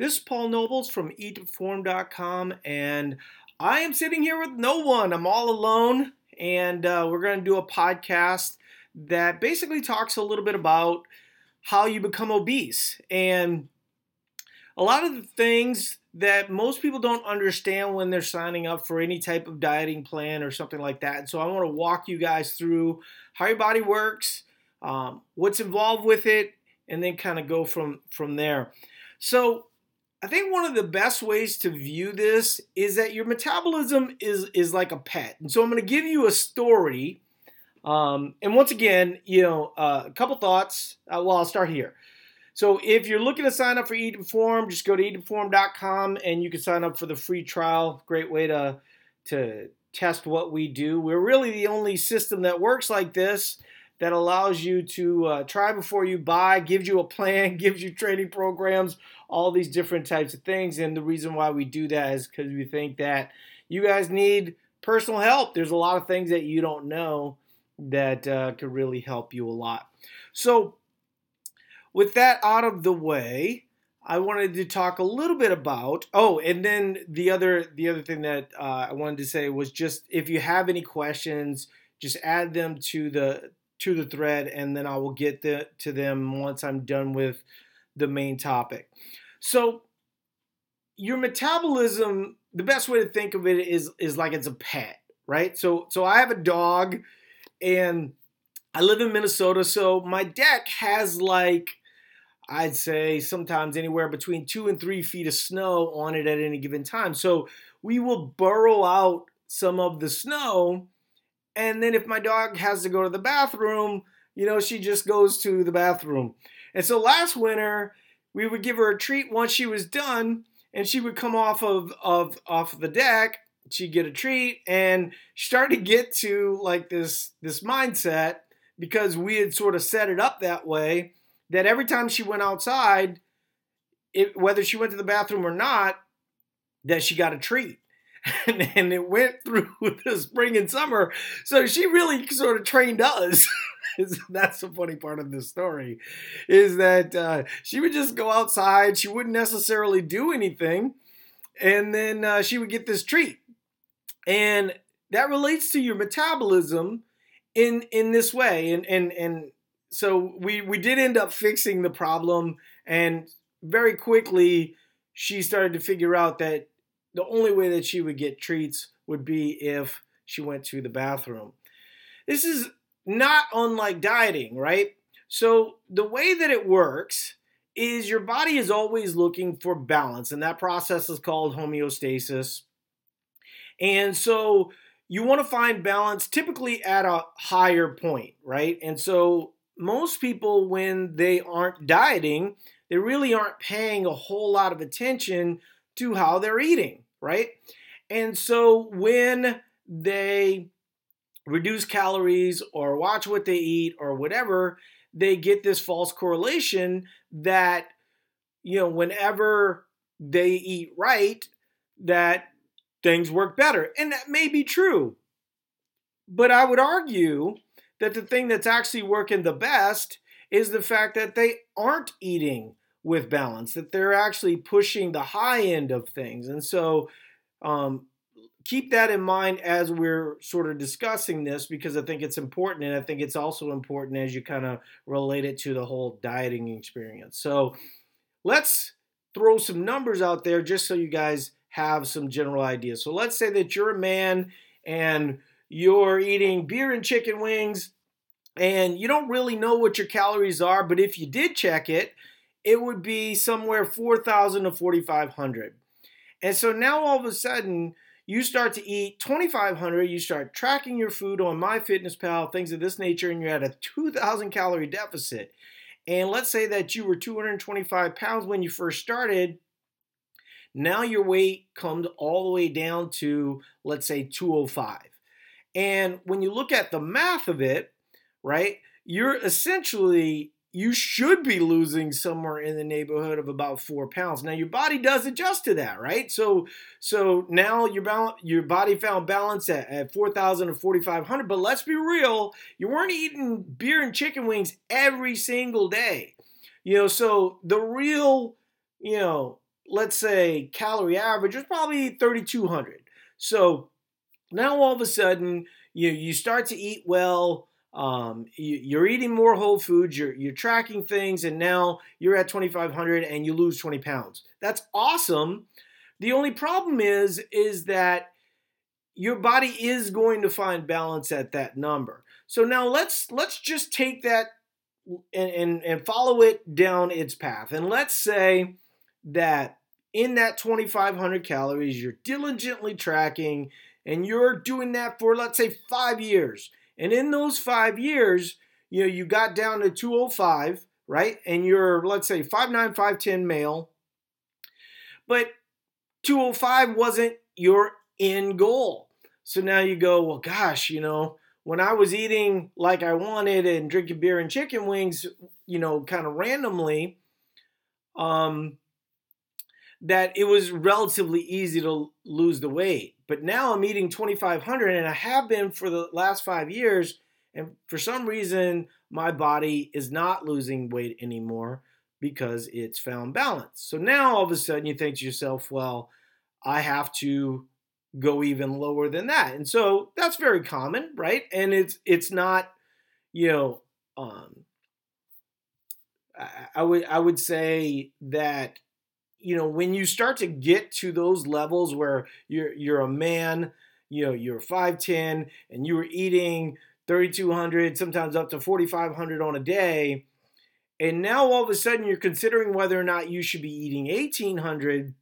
This is Paul Nobles from eatperform.com, and I am sitting here with no one. I'm all alone, and uh, we're going to do a podcast that basically talks a little bit about how you become obese. And a lot of the things that most people don't understand when they're signing up for any type of dieting plan or something like that. So I want to walk you guys through how your body works, um, what's involved with it, and then kind of go from from there. So I think one of the best ways to view this is that your metabolism is is like a pet, and so I'm going to give you a story. Um, and once again, you know, uh, a couple thoughts. Uh, well, I'll start here. So if you're looking to sign up for Eat Perform, just go to eatperform.com and you can sign up for the free trial. Great way to to test what we do. We're really the only system that works like this that allows you to uh, try before you buy, gives you a plan, gives you training programs, all these different types of things. And the reason why we do that is because we think that you guys need personal help. There's a lot of things that you don't know that uh, could really help you a lot. So, with that out of the way, I wanted to talk a little bit about. Oh, and then the other the other thing that uh, I wanted to say was just if you have any questions, just add them to the to the thread, and then I will get the, to them once I'm done with the main topic. So, your metabolism, the best way to think of it is is like it's a pet, right? So, so I have a dog, and I live in Minnesota, so my deck has like I'd say sometimes anywhere between two and three feet of snow on it at any given time. So we will burrow out some of the snow and then if my dog has to go to the bathroom, you know, she just goes to the bathroom. And so last winter, we would give her a treat once she was done, and she would come off of, of off the deck. She'd get a treat, and she started to get to like this this mindset because we had sort of set it up that way that every time she went outside, it, whether she went to the bathroom or not, that she got a treat. and, and it went through the spring and summer. So she really sort of trained us. That's the funny part of this story, is that uh, she would just go outside. She wouldn't necessarily do anything, and then uh, she would get this treat, and that relates to your metabolism in in this way. And and and so we we did end up fixing the problem, and very quickly she started to figure out that the only way that she would get treats would be if she went to the bathroom. This is not unlike dieting, right? So, the way that it works is your body is always looking for balance, and that process is called homeostasis. And so, you want to find balance typically at a higher point, right? And so, most people, when they aren't dieting, they really aren't paying a whole lot of attention to how they're eating, right? And so when they reduce calories or watch what they eat or whatever, they get this false correlation that, you know, whenever they eat right, that things work better. And that may be true. But I would argue that the thing that's actually working the best is the fact that they aren't eating with balance, that they're actually pushing the high end of things. And so um, keep that in mind as we're sort of discussing this because I think it's important. And I think it's also important as you kind of relate it to the whole dieting experience. So let's throw some numbers out there just so you guys have some general ideas. So let's say that you're a man and you're eating beer and chicken wings and you don't really know what your calories are, but if you did check it, it would be somewhere 4,000 to 4,500. And so now all of a sudden, you start to eat 2,500, you start tracking your food on MyFitnessPal, things of this nature, and you're at a 2,000 calorie deficit. And let's say that you were 225 pounds when you first started. Now your weight comes all the way down to, let's say, 205. And when you look at the math of it, right, you're essentially you should be losing somewhere in the neighborhood of about four pounds. Now your body does adjust to that, right? So so now your balance, your body found balance at, at 4,000 or 4,500. But let's be real, you weren't eating beer and chicken wings every single day. You know, so the real, you know, let's say calorie average was probably 3200 so now all of a sudden you you start to eat well um, you, are eating more whole foods you're, you're tracking things and now you're at 2500 and you lose 20 pounds. That's awesome. The only problem is is that your body is going to find balance at that number. So now let's let's just take that and, and, and follow it down its path. And let's say that in that 2500 calories you're diligently tracking and you're doing that for let's say five years and in those five years you know you got down to 205 right? And you're let's say 5'9 5'10 male. But 205 wasn't your end goal. So now you go well gosh you know when i was eating like i wanted and drinking beer and chicken wings you know kind of randomly um that it was relatively easy to lose the weight. But now I'm eating 2,500 and I have been for the last five years. And for some reason, my body is not losing weight anymore because it's found balance. So now all of a sudden you think to yourself, well, I have to go even lower than that. And so that's very common, right? And it's it's not, you know, um I, I would I would say that you know, when you start to get to those levels where you're you're a man, you know, you're 5'10 and you were eating 3200, sometimes up to 4500 on a day, and now all of a sudden you're considering whether or not you should be eating 1800,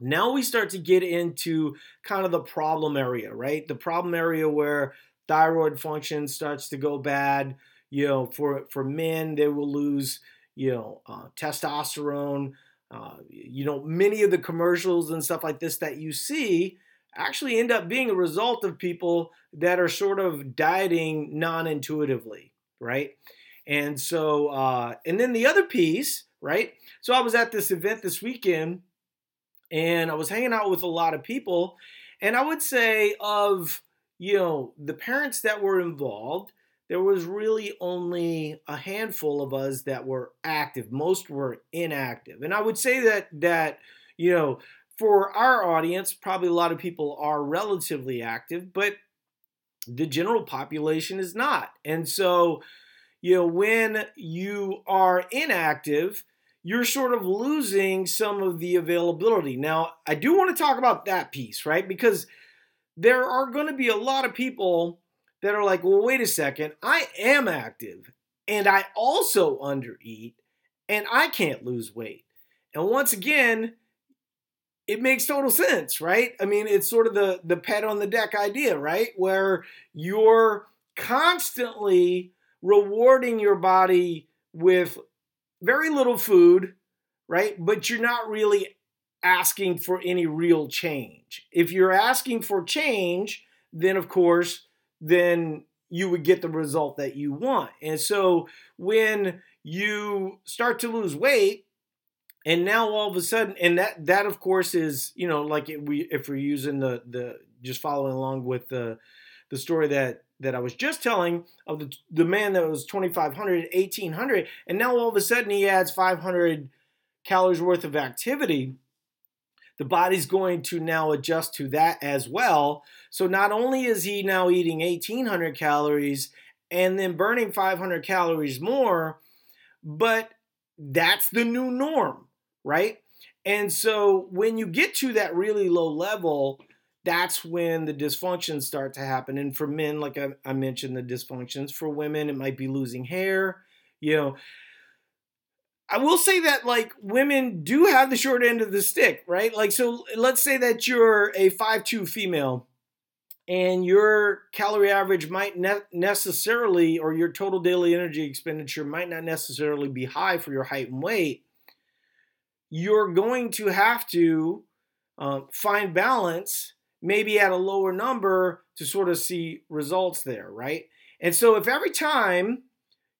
now we start to get into kind of the problem area, right? The problem area where thyroid function starts to go bad. You know, for for men, they will lose, you know, uh, testosterone. Uh, you know, many of the commercials and stuff like this that you see actually end up being a result of people that are sort of dieting non intuitively, right? And so, uh, and then the other piece, right? So I was at this event this weekend and I was hanging out with a lot of people. And I would say, of, you know, the parents that were involved, there was really only a handful of us that were active. Most were inactive. And I would say that that, you know, for our audience, probably a lot of people are relatively active, but the general population is not. And so, you know, when you are inactive, you're sort of losing some of the availability. Now, I do want to talk about that piece, right? Because there are going to be a lot of people that are like, well, wait a second, I am active and I also undereat and I can't lose weight. And once again, it makes total sense, right? I mean, it's sort of the the pet on the deck idea, right? Where you're constantly rewarding your body with very little food, right? But you're not really asking for any real change. If you're asking for change, then of course then you would get the result that you want. And so when you start to lose weight, and now all of a sudden, and that that of course is you know like if we if we're using the the just following along with the the story that that I was just telling of the the man that was 2500 1800 and now all of a sudden he adds 500 calories worth of activity the body's going to now adjust to that as well. So not only is he now eating 1800 calories and then burning 500 calories more, but that's the new norm, right? And so when you get to that really low level, that's when the dysfunctions start to happen. And for men, like I, I mentioned, the dysfunctions. For women, it might be losing hair. You know, I will say that like women do have the short end of the stick, right? Like so let's say that you're a five-two female and your calorie average might not necessarily or your total daily energy expenditure might not necessarily be high for your height and weight. You're going to have to um, find balance maybe at a lower number to sort of see results there, right? And so if every time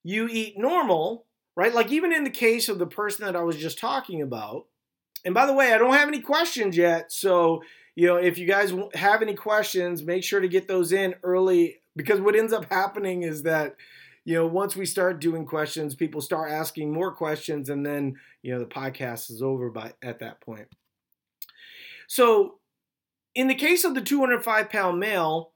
you eat normal, right? Like even in the case of the person that I was just talking about. And by the way, I don't have any questions yet, so you know if you guys have any questions, make sure to get those in early because what ends up happening is that you know, once we start doing questions, people start asking more questions, and then you know the podcast is over by at that point. So, in the case of the 205 pound male,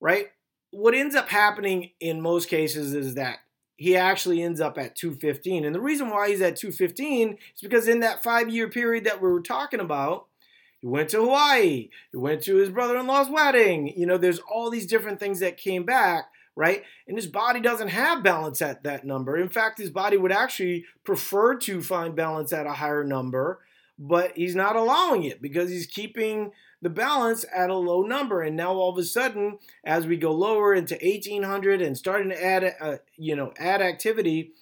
right, what ends up happening in most cases is that he actually ends up at 215. And the reason why he's at 215 is because in that five year period that we were talking about, he went to Hawaii, he went to his brother in law's wedding. You know, there's all these different things that came back, right? And his body doesn't have balance at that number. In fact, his body would actually prefer to find balance at a higher number, but he's not allowing it because he's keeping the balance at a low number. And now all of a sudden, as we go lower into 1800 and starting to add, uh, you know, add activity,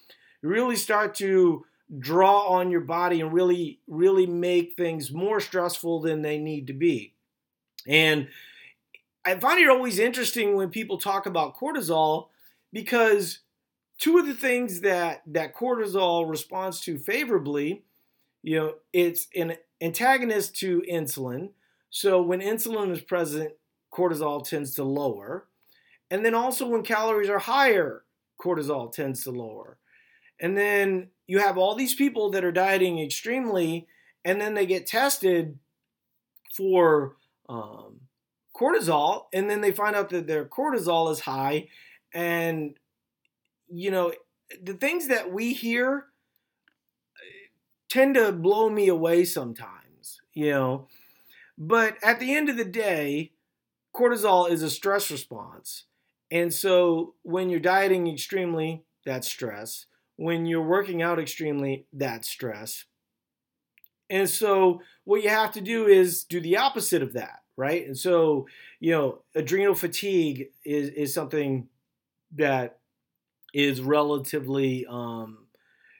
you really start to draw on your body and really, really make things more stressful than they need to be. And I find it always interesting when people talk about cortisol because two of the things that that cortisol responds to favorably, you know, it's an antagonist to insulin, so when insulin is present, cortisol tends to lower. And then also when calories are higher, cortisol tends to lower. And then you have all these people that are dieting extremely, and then they get tested for um, cortisol, and then they find out that their cortisol is high. And, you know, the things that we hear uh, tend to blow me away sometimes, you know. But at the end of the day, cortisol is a stress response. And so when you're dieting extremely, that's stress. When you're working out extremely, that's stress. And so what you have to do is do the opposite of that, right? And so, you know, adrenal fatigue is, is something that is relatively um,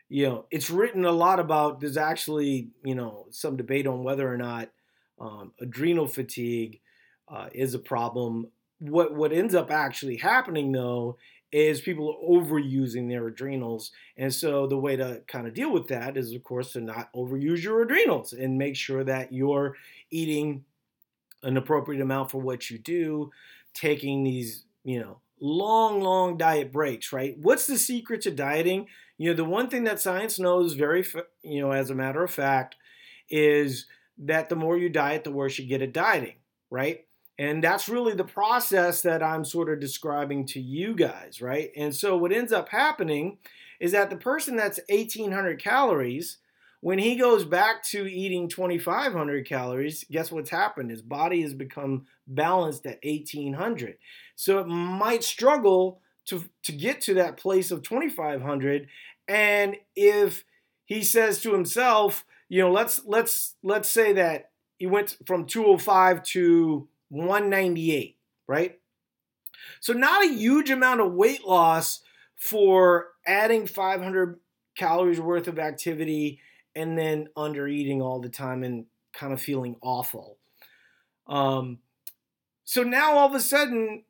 you know, it's written a lot about. There's actually, you know, some debate on whether or not um, adrenal fatigue uh, is a problem. What what ends up actually happening though is people are overusing their adrenals, and so the way to kind of deal with that is, of course, to not overuse your adrenals and make sure that you're eating an appropriate amount for what you do, taking these you know long long diet breaks. Right? What's the secret to dieting? You know, the one thing that science knows very, you know, as a matter of fact, is that the more you diet, the worse you get at dieting, right? And that's really the process that I'm sort of describing to you guys, right? And so what ends up happening is that the person that's 1800 calories, when he goes back to eating 2500 calories, guess what's happened? His body has become balanced at 1800. So it might struggle to, to get to that place of 2500. And if he says to himself, you know, let's let's let's say that he went from 205 to 198, right? So not a huge amount of weight loss for adding 500 calories worth of activity and then under eating all the time and kind of feeling awful. Um, so now all of a sudden,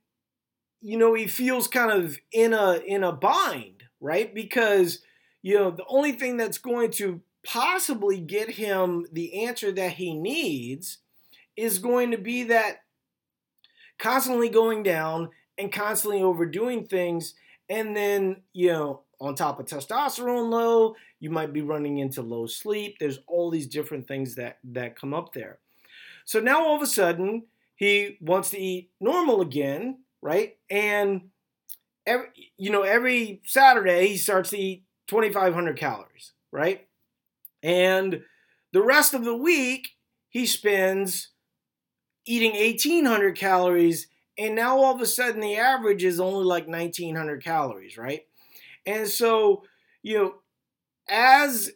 you know, he feels kind of in a in a bind, right? Because you know the only thing that's going to possibly get him the answer that he needs is going to be that constantly going down and constantly overdoing things. And then you know on top of testosterone low you might be running into low sleep. There's all these different things that that come up there. So now all of a sudden he wants to eat normal again right? And every you know every saturday he starts to eat 2500 calories right? And the rest of the week, he spends eating 1,800 calories. And now all of a sudden, the average is only like 1,900 calories, right? And so, you know, as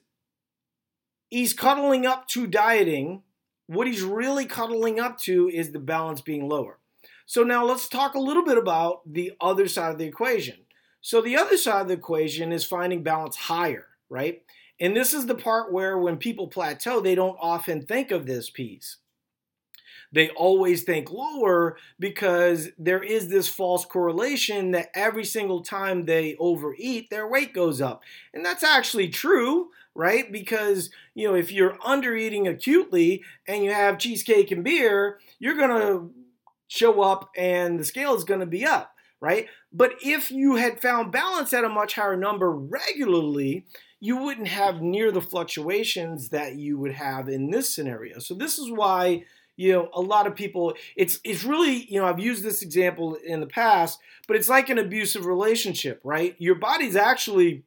he's cuddling up to dieting, what he's really cuddling up to is the balance being lower. So now let's talk a little bit about the other side of the equation. So the other side of the equation is finding balance higher, right? And this is the part where when people plateau, they don't often think of this piece. They always think lower because there is this false correlation that every single time they overeat, their weight goes up. And that's actually true, right? Because, you know, if you're undereating acutely and you have cheesecake and beer, you're to show up and the scale is to be up right? But if you had found balance at a much higher number regularly, you wouldn't have near the fluctuations that you would have in this scenario. So this is why you know a lot of people it's it's really you know I've used this example in the past, but it's like an abusive relationship, right? Your body's actually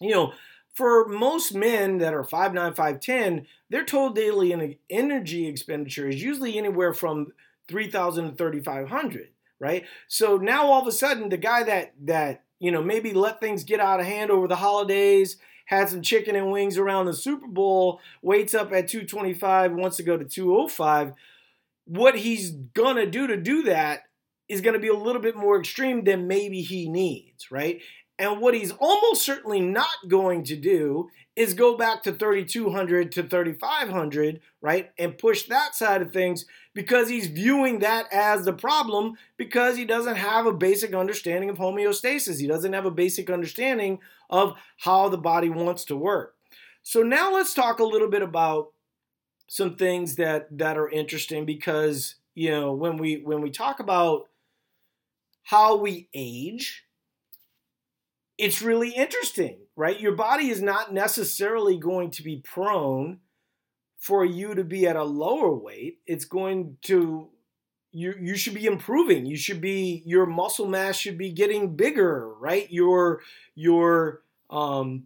you know for most men that are 5'9, 5'10, their total daily energy expenditure is usually anywhere from 3,000 to 3,500, right? So now all of a sudden, the guy that, that, you know, maybe let things get out of hand over the holidays, had some chicken and wings around the Super Bowl, waits up at 225, wants to go to 205. What he's gonna do to do that is gonna be a little bit more extreme than maybe he needs, right? And what he's almost certainly not going to do is go back to 3,200 to 3,500, right? And push that side of things because he's viewing that as the problem because he doesn't have a basic understanding of homeostasis. He doesn't have a basic understanding of how the body wants to work. So now let's talk a little bit about some things that that are interesting because, you know, when we when we talk about how we age, it's really interesting, right? Your body is not necessarily going to be prone for you to be at a lower weight. It's going to you you should be improving. You should be your muscle mass should be getting bigger, right? Your your um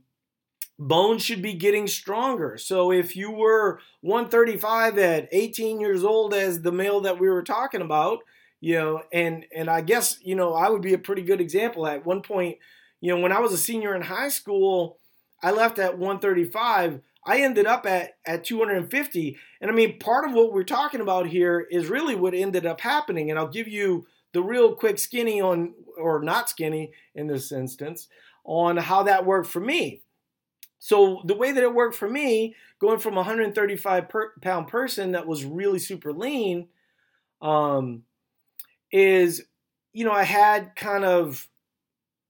bones should be getting stronger. So if you were 135 at 18 years old as the male that we were talking about, you know, and and I guess, you know, I would be a pretty good example at one point you know, when I was a senior in high school, I left at 135. I ended up at, at 250. And I mean, part of what we're talking about here is really what ended up happening. And I'll give you the real quick skinny on, or not skinny in this instance, on how that worked for me. So the way that it worked for me, going from a 135 per, pound person that was really super lean, um, is, you know, I had kind of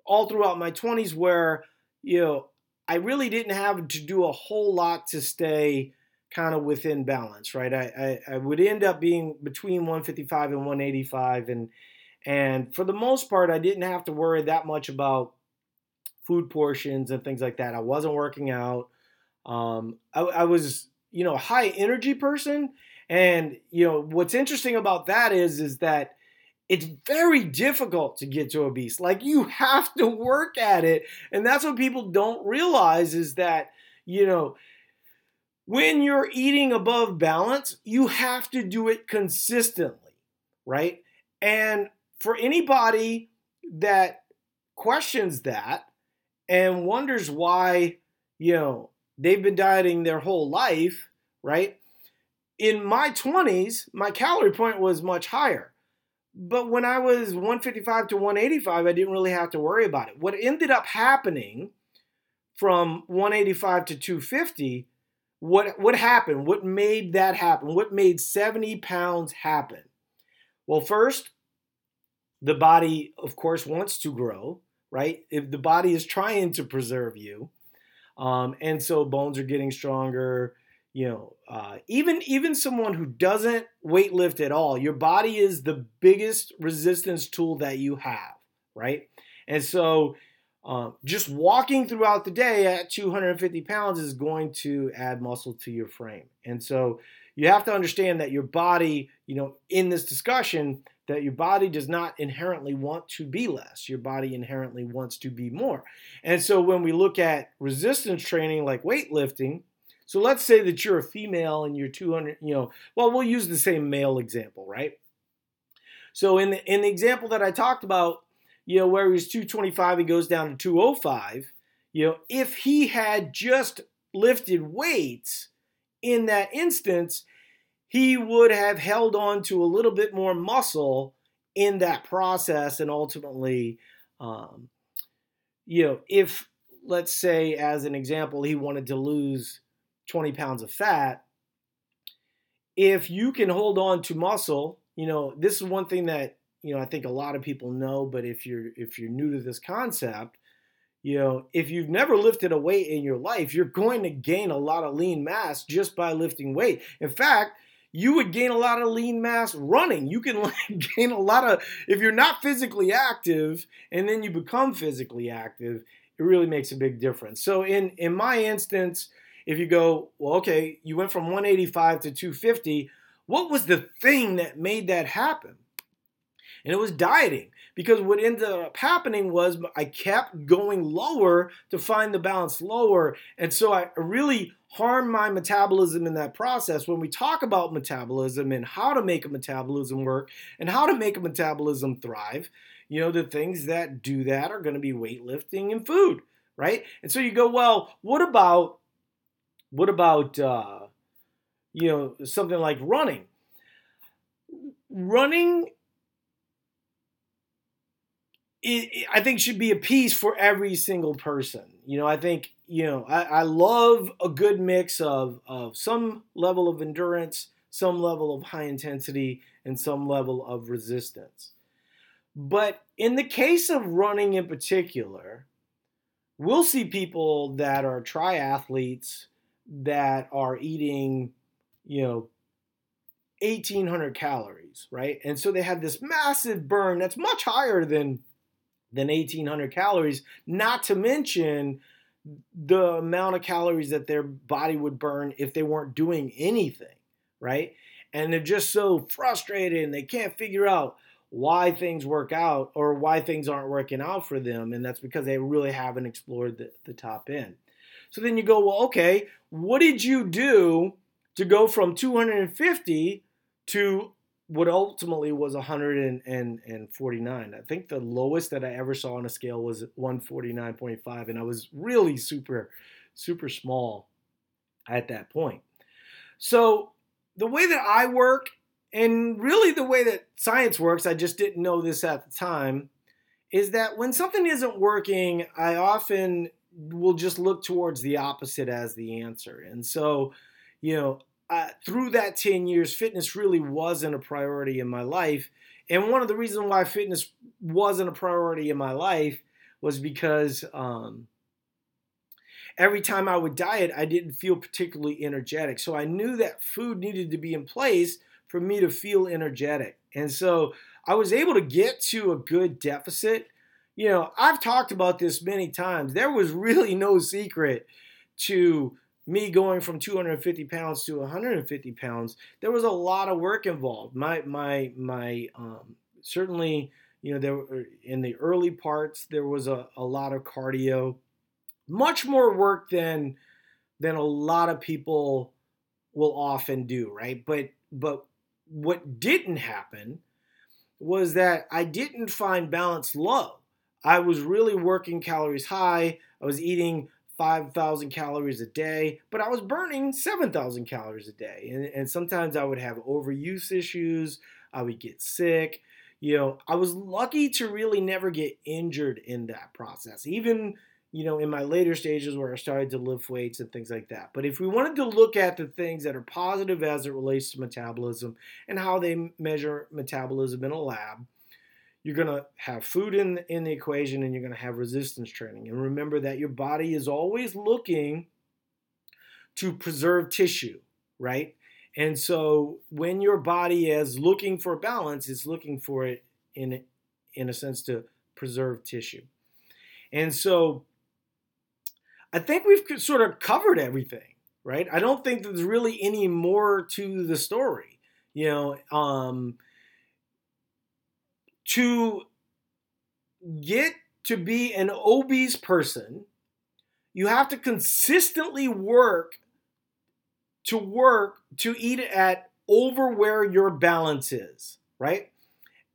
all throughout my 20s where, you know, I really didn't have to do a whole lot to stay kind of within balance, right? I, I, I, would end up being between 155 and 185. And, and for the most part, I didn't have to worry that much about food portions and things like that. I wasn't working out. Um, I, I was, you know, a high energy person. And, you know, what's interesting about that is, is that it's very difficult to get to obese. Like you have to work at it. And that's what people don't realize is that, you know, when you're eating above balance, you have to do it consistently, right? And for anybody that questions that and wonders why, you know, they've been dieting their whole life, right? In my 20s, my calorie point was much higher but when I was 155 to 185, I didn't really have to worry about it. What ended up happening from 185 to 250, what, what happened? What made that happen? What made 70 pounds happen? Well, first, the body, of course, wants to grow, right? If the body is trying to preserve you, um, and so bones are getting stronger, you know uh, even even someone who doesn't weight lift at all your body is the biggest resistance tool that you have right? And so uh, just walking throughout the day at 250 pounds is going to add muscle to your frame. And so you have to understand that your body you know in this discussion that your body does not inherently want to be less. Your body inherently wants to be more. And so when we look at resistance training like weightlifting so let's say that you're a female and you're 200, you know, well, we'll use the same male example, right? So in the, in the example that I talked about, you know, where he's 225, he goes down to 205, you know, if he had just lifted weights in that instance, he would have held on to a little bit more muscle in that process and ultimately, um, you know, if let's say as an example, he wanted to lose 20 pounds of fat, if you can hold on to muscle, you know, this is one thing that, you know, I think a lot of people know, but if you're if you're new to this concept, you know, if you've never lifted a weight in your life, you're going to gain a lot of lean mass just by lifting weight. In fact, you would gain a lot of lean mass running. You can gain a lot of, if you're not physically active and then you become physically active, it really makes a big difference. So in, in my instance, if you go, well, okay, you went from 185 to 250, what was the thing that made that happen? And it was dieting because what ended up happening was I kept going lower to find the balance lower. And so I really harmed my metabolism in that process. When we talk about metabolism and how to make a metabolism work and how to make a metabolism thrive, you know, the things that do that are going to be weightlifting and food, right? And so you go, well, what about, what about, uh, you know, something like running? Running it, I think should be a piece for every single person. You know, I think you know I, I love a good mix of of some level of endurance, some level of high intensity, and some level of resistance. But in the case of running in particular, we'll see people that are triathletes that are eating, you know, 1800 calories, right? And so they have this massive burn that's much higher than than 1800 calories, not to mention the amount of calories that their body would burn if they weren't doing anything, right? And they're just so frustrated and they can't figure out why things work out or why things aren't working out for them. And that's because they really haven't explored the, the top end. So then you go, well, okay, what did you do to go from 250 to what ultimately was 149. I think the lowest that I ever saw on a scale was 149.5, and I was really super, super small at that point. So the way that I work, and really the way that science works, I just didn't know this at the time, is that when something isn't working, I often will just look towards the opposite as the answer. And so, you know, uh, through that 10 years, fitness really wasn't a priority in my life. And one of the reasons why fitness wasn't a priority in my life was because um, every time I would diet, I didn't feel particularly energetic. So I knew that food needed to be in place for me to feel energetic. And so I was able to get to a good deficit. You know, I've talked about this many times. There was really no secret to me going from 250 pounds to 150 pounds, there was a lot of work involved. My my my um, certainly you know there were, in the early parts there was a, a lot of cardio, much more work than than a lot of people will often do, right? But but what didn't happen was that I didn't find balance low. I was really working calories high. I was eating 5,000 calories a day, but I was burning 7,000 calories a day. And, and sometimes I would have overuse issues, I would get sick. You know, I was lucky to really never get injured in that process, even, you know, in my later stages where I started to lift weights and things like that. But if we wanted to look at the things that are positive as it relates to metabolism and how they measure metabolism in a lab, you're going to have food in in the equation and you're going to have resistance training. And remember that your body is always looking to preserve tissue right? And so when your body is looking for balance it's looking for it in in a sense to preserve tissue. And so i think we've sort of covered everything right? I don't think there's really any more to the story you know um to get to be an obese person, you have to consistently work to work to eat at over where your balance is, right?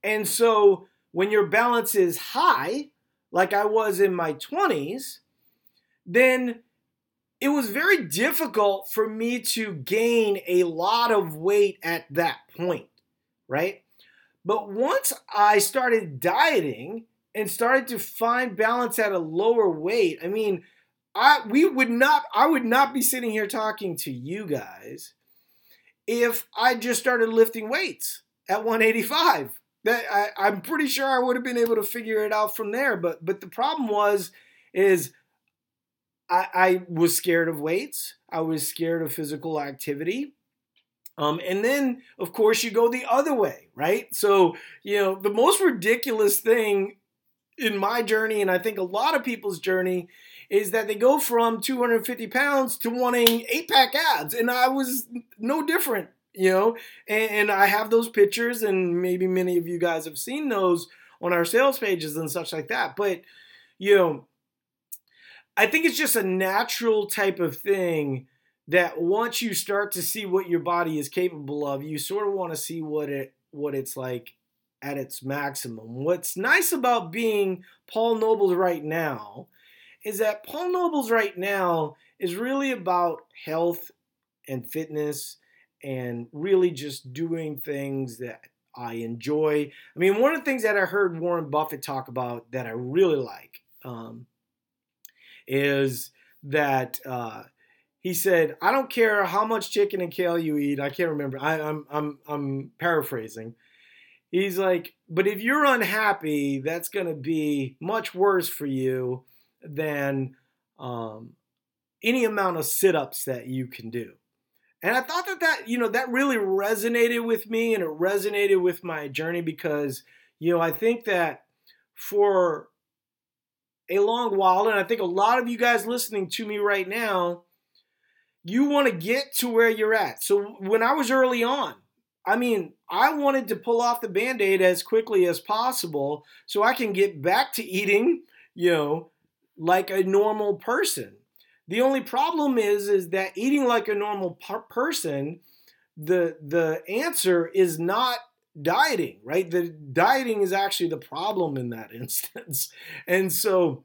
And so when your balance is high, like I was in my 20s, then it was very difficult for me to gain a lot of weight at that point, right? But once I started dieting and started to find balance at a lower weight, I mean, I we would not I would not be sitting here talking to you guys if I just started lifting weights at 185. That I, I'm pretty sure I would have been able to figure it out from there. But but the problem was is I, I was scared of weights. I was scared of physical activity. Um, and then, of course, you go the other way, right? So, you know, the most ridiculous thing in my journey, and I think a lot of people's journey, is that they go from 250 pounds to wanting eight pack abs. And I was no different, you know, and, and I have those pictures, and maybe many of you guys have seen those on our sales pages and such like that. But, you know, I think it's just a natural type of thing that once you start to see what your body is capable of, you sort of want to see what it what it's like at its maximum. What's nice about being Paul Nobles right now is that Paul Nobles right now is really about health and fitness and really just doing things that I enjoy. I mean, one of the things that I heard Warren Buffett talk about that I really like um, is that uh, he said, "I don't care how much chicken and kale you eat. I can't remember. I, I'm I'm I'm paraphrasing." He's like, "But if you're unhappy, that's going to be much worse for you than um, any amount of sit-ups that you can do." And I thought that that you know that really resonated with me, and it resonated with my journey because you know I think that for a long while, and I think a lot of you guys listening to me right now you want to get to where you're at. So when I was early on, I mean, I wanted to pull off the band aid as quickly as possible so I can get back to eating, you know, like a normal person. The only problem is is that eating like a normal per- person, the the answer is not dieting, right? The dieting is actually the problem in that instance. And so,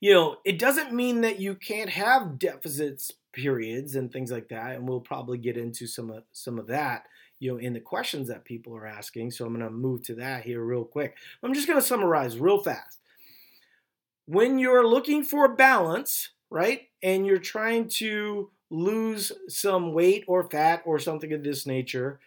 you know, it doesn't mean that you can't have deficits periods and things like that. And we'll probably get into some of some of that, you know, in the questions that people are asking. So I'm going to move to that here real quick. I'm just going to summarize real fast. When you're looking for balance, right, and you're trying to lose some weight or fat or something of this nature,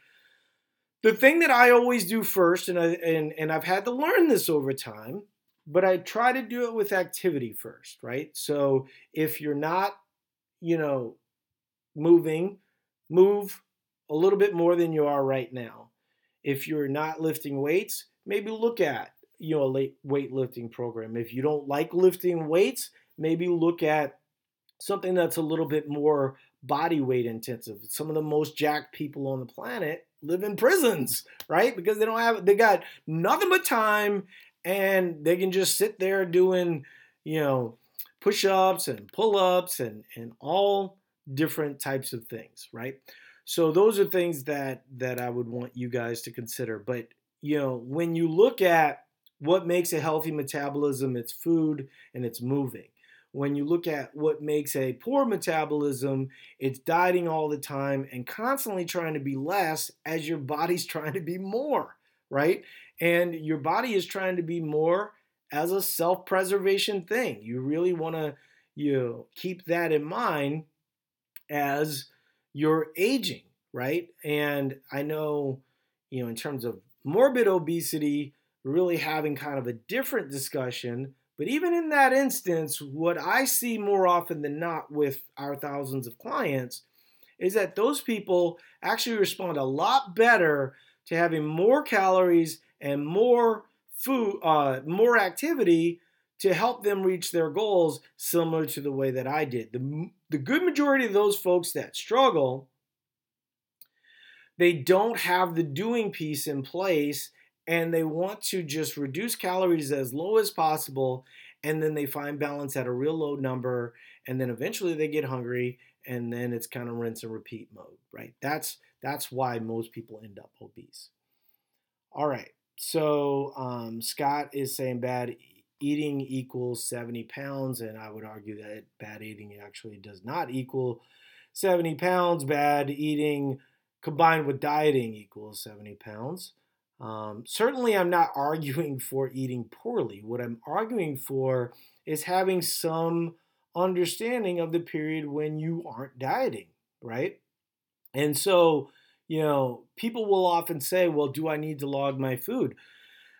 the thing that I always do first, and I and, and I've had to learn this over time, but I try to do it with activity first, right? So if you're not you know, moving, move a little bit more than you are right now. If you're not lifting weights, maybe look at you know a weightlifting program. If you don't like lifting weights, maybe look at something that's a little bit more body weight intensive. Some of the most jacked people on the planet live in prisons, right? Because they don't have they got nothing but time and they can just sit there doing, you know, push-ups and pull-ups and and all different types of things, right? So those are things that that I would want you guys to consider. But you know, when you look at what makes a healthy metabolism, it's food and it's moving. When you look at what makes a poor metabolism, it's dieting all the time and constantly trying to be less as your body's trying to be more, right? And your body is trying to be more as a self-preservation thing. You really want to you know, keep that in mind as you're aging, right? And I know, you know, in terms of morbid obesity, really having kind of a different discussion. But even in that instance, what I see more often than not with our thousands of clients is that those people actually respond a lot better to having more calories and more food, uh, more activity to help them reach their goals, similar to the way that I did. The, the good majority of those folks that struggle, they don't have the doing piece in place and they want to just reduce calories as low as possible and then they find balance at a real low number and then eventually they get hungry and then it's kind of rinse and repeat mode right? That's that's why most people end up obese. All right so um, Scott is saying bad eating equals 70 pounds, and I would argue that bad eating actually does not equal 70 pounds. Bad eating combined with dieting equals 70 pounds. Um, certainly, I'm not arguing for eating poorly. What I'm arguing for is having some understanding of the period when you aren't dieting, right? And so, you know, people will often say, well, do I need to log my food?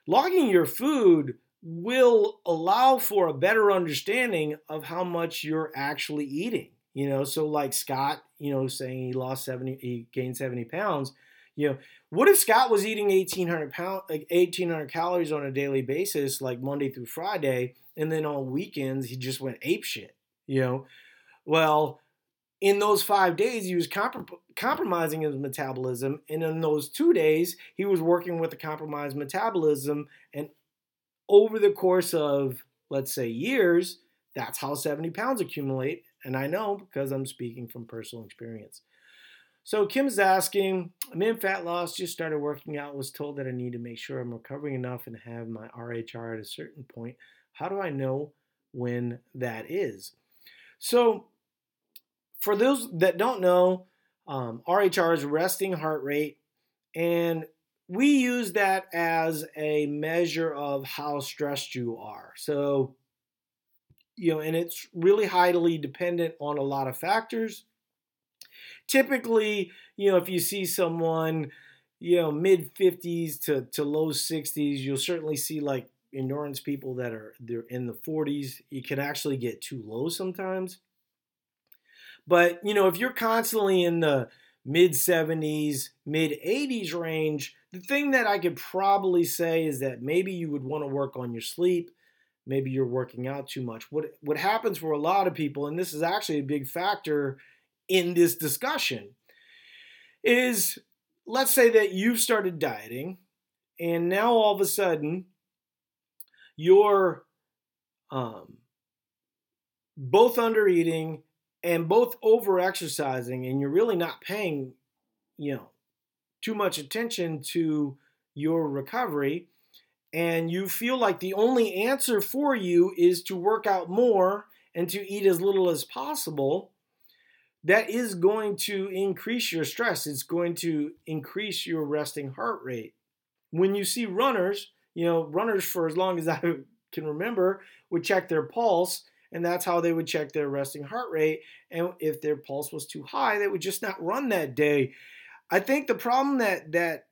Logging your food will allow for a better understanding of how much you're actually eating. You know, so like Scott, you know, saying he lost 70, he gained 70 pounds. You know, what if Scott was eating 1800 pound, like 1800 calories on a daily basis, like Monday through Friday, and then on weekends he just went ape shit? You know, well, in those five days he was comp- compromising his metabolism, and in those two days he was working with a compromised metabolism, and over the course of let's say years, that's how 70 pounds accumulate. And I know because I'm speaking from personal experience. So Kim's asking, I'm in fat loss, just started working out, was told that I need to make sure I'm recovering enough and have my RHR at a certain point. How do I know when that is? So for those that don't know, um, RHR is resting heart rate, and we use that as a measure of how stressed you are. So, you know, and it's really highly dependent on a lot of factors. Typically, you know, if you see someone, you know, mid 50s to, to low 60s, you'll certainly see like endurance people that are they're in the 40s. You can actually get too low sometimes. But, you know, if you're constantly in the mid 70s, mid 80s range, the thing that I could probably say is that maybe you would want to work on your sleep. Maybe you're working out too much. What what happens for a lot of people, and this is actually a big factor in this discussion, is let's say that you've started dieting, and now all of a sudden you're um, both under eating and both over exercising and you're really not paying you know too much attention to your recovery and you feel like the only answer for you is to work out more and to eat as little as possible that is going to increase your stress. It's going to increase your resting heart rate. When you see runners you know runners for as long as i can remember would check their pulse and that's how they would check their resting heart rate. And if their pulse was too high, they would just not run that day. I think the problem that that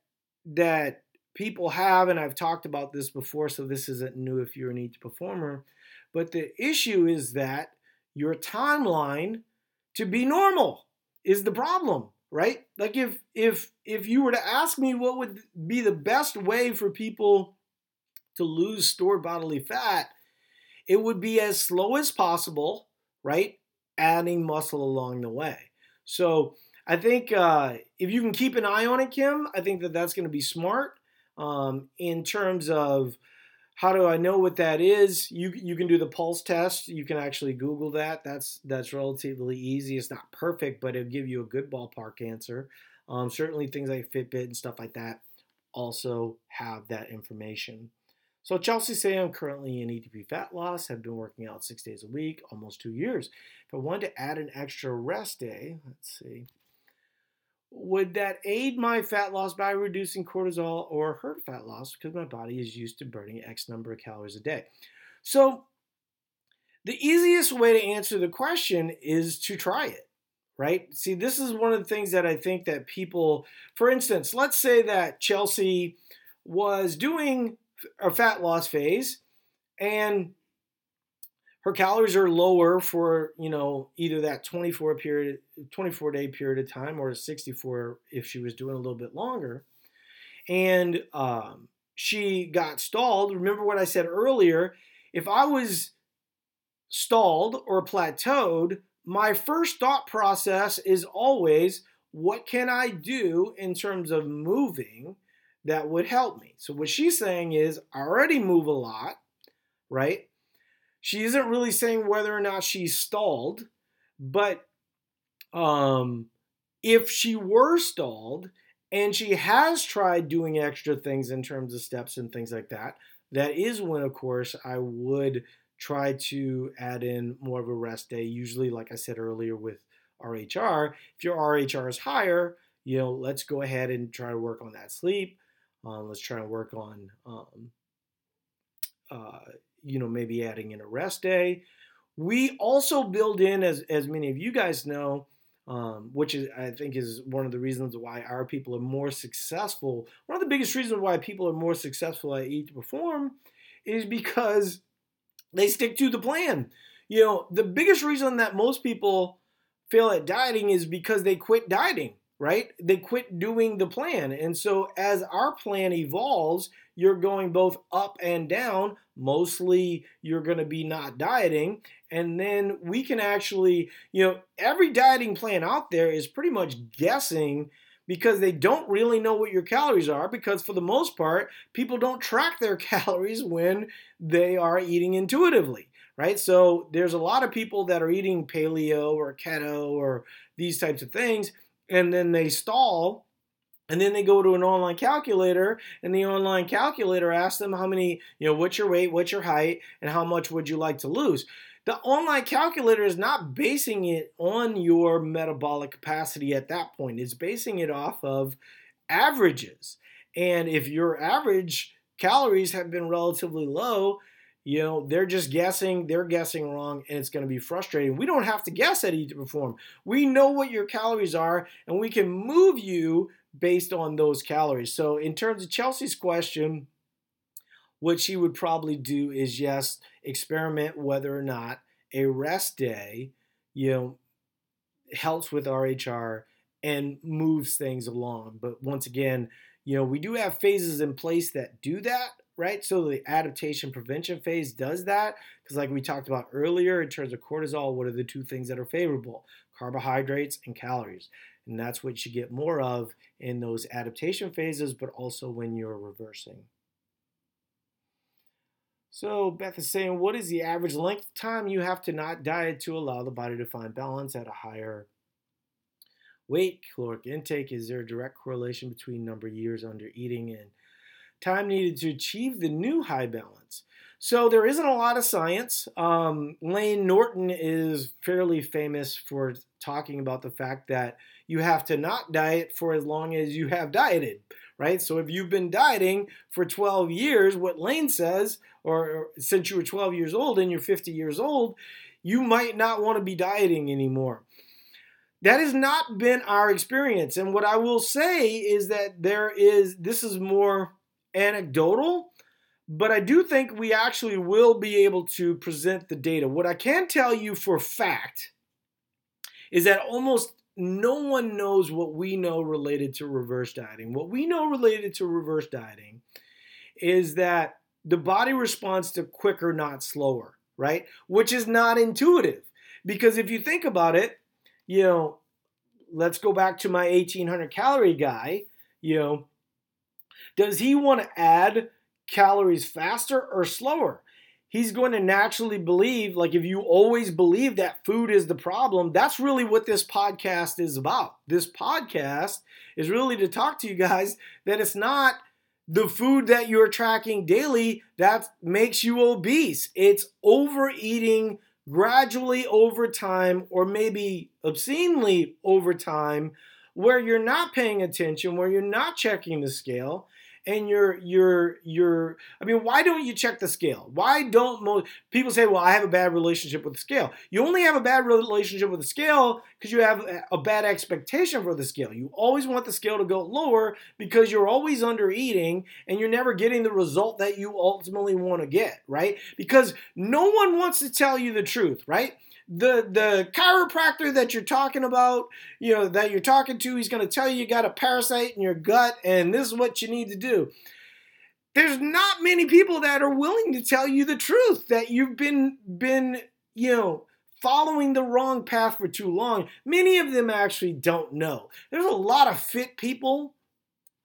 that people have, and I've talked about this before, so this isn't new if you're an EAT performer, but the issue is that your timeline to be normal is the problem, right? Like if if if you were to ask me what would be the best way for people to lose stored bodily fat, it would be as slow as possible, right? Adding muscle along the way. So I think uh, if you can keep an eye on it, Kim, I think that that's going to be smart. Um, in terms of how do I know what that is? You you can do the pulse test. You can actually Google that. That's that's relatively easy. It's not perfect, but it'll give you a good ballpark answer. Um, certainly, things like Fitbit and stuff like that also have that information. So Chelsea say I'm currently in ETP fat loss, have been working out six days a week, almost two years. If I wanted to add an extra rest day, let's see, would that aid my fat loss by reducing cortisol or hurt fat loss because my body is used to burning X number of calories a day? So the easiest way to answer the question is to try it right? See, this is one of the things that I think that people, for instance, let's say that Chelsea was doing a fat loss phase and her calories are lower for you know either that 24 period 24 day period of time or 64 if she was doing a little bit longer. And um, she got stalled. Remember what i said earlier? If i was stalled or plateaued my first thought process is always what can i do in terms of moving that would help me. So what she's saying is, I already move a lot, right? She isn't really saying whether or not she's stalled, but um, if she were stalled and she has tried doing extra things in terms of steps and things like that, that is when, of course, I would try to add in more of a rest day. Usually, like I said earlier, with RHR, if your RHR is higher, you know, let's go ahead and try to work on that sleep. Um, let's try and work on, um, uh, you know, maybe adding in a rest day. We also build in, as, as many of you guys know, um, which is I think is one of the reasons why our people are more successful. One of the biggest reasons why people are more successful at Eat to Perform is because they stick to the plan. You know, the biggest reason that most people fail at dieting is because they quit dieting, right? They quit doing the plan. And so as our plan evolves, you're going both up and down. Mostly you're going to be not dieting. And then we can actually, you know, every dieting plan out there is pretty much guessing because they don't really know what your calories are because for the most part people don't track their calories when they are eating intuitively right so there's a lot of people that are eating paleo or keto or these types of things and then they stall and then they go to an online calculator and the online calculator asks them how many you know what's your weight what's your height and how much would you like to lose the online calculator is not basing it on your metabolic capacity at that point. It's basing it off of averages. And if your average calories have been relatively low, you know, they're just guessing, they're guessing wrong, and it's going to be frustrating. We don't have to guess at Eat to Perform. We know what your calories are, and we can move you based on those calories. So, in terms of Chelsea's question, what she would probably do is just experiment whether or not a rest day, you know, helps with RHR and moves things along. But once again, you know, we do have phases in place that do that, right? So the adaptation prevention phase does that because, like we talked about earlier, in terms of cortisol, what are the two things that are favorable? Carbohydrates and calories. And that's what you get more of in those adaptation phases, but also when you're reversing. So Beth is saying, what is the average length of time you have to not diet to allow the body to find balance at a higher weight caloric intake? Is there a direct correlation between number of years under eating and time needed to achieve the new high balance? So there isn't a lot of science. Um, Layne Norton is fairly famous for talking about the fact that you have to not diet for as long as you have dieted right? So if you've been dieting for 12 years, what Layne says, or since you were 12 years old and you're 50 years old, you might not want to be dieting anymore. That has not been our experience. And what I will say is that there is, this is more anecdotal, but I do think we actually will be able to present the data. What I can tell you for fact is that almost no one knows what we know related to reverse dieting. What we know related to reverse dieting is that the body responds to quicker, not slower, right? Which is not intuitive. Because if you think about it, you know, let's go back to my 1800 calorie guy, you know, does he want to add calories faster or slower? he's going to naturally believe, like if you always believe that food is the problem, that's really what this podcast is about. This podcast is really to talk to you guys that it's not the food that you're tracking daily that makes you obese. It's overeating gradually over time, or maybe obscenely over time, where you're not paying attention, where you're not checking the scale, and you're you're you're I mean, why don't you check the scale? Why don't most people say, "Well, I have a bad relationship with the scale." You only have a bad relationship with the scale because you have a bad expectation for the scale. You always want the scale to go lower because you're always under eating and you're never getting the result that you ultimately want to get, right? Because no one wants to tell you the truth, right? The the chiropractor that you're talking about, you know, that you're talking to, he's going to tell you you got a parasite in your gut and this is what you need to do. There's not many people that are willing to tell you the truth that you've been been, you know, following the wrong path for too long. Many of them actually don't know. There's a lot of fit people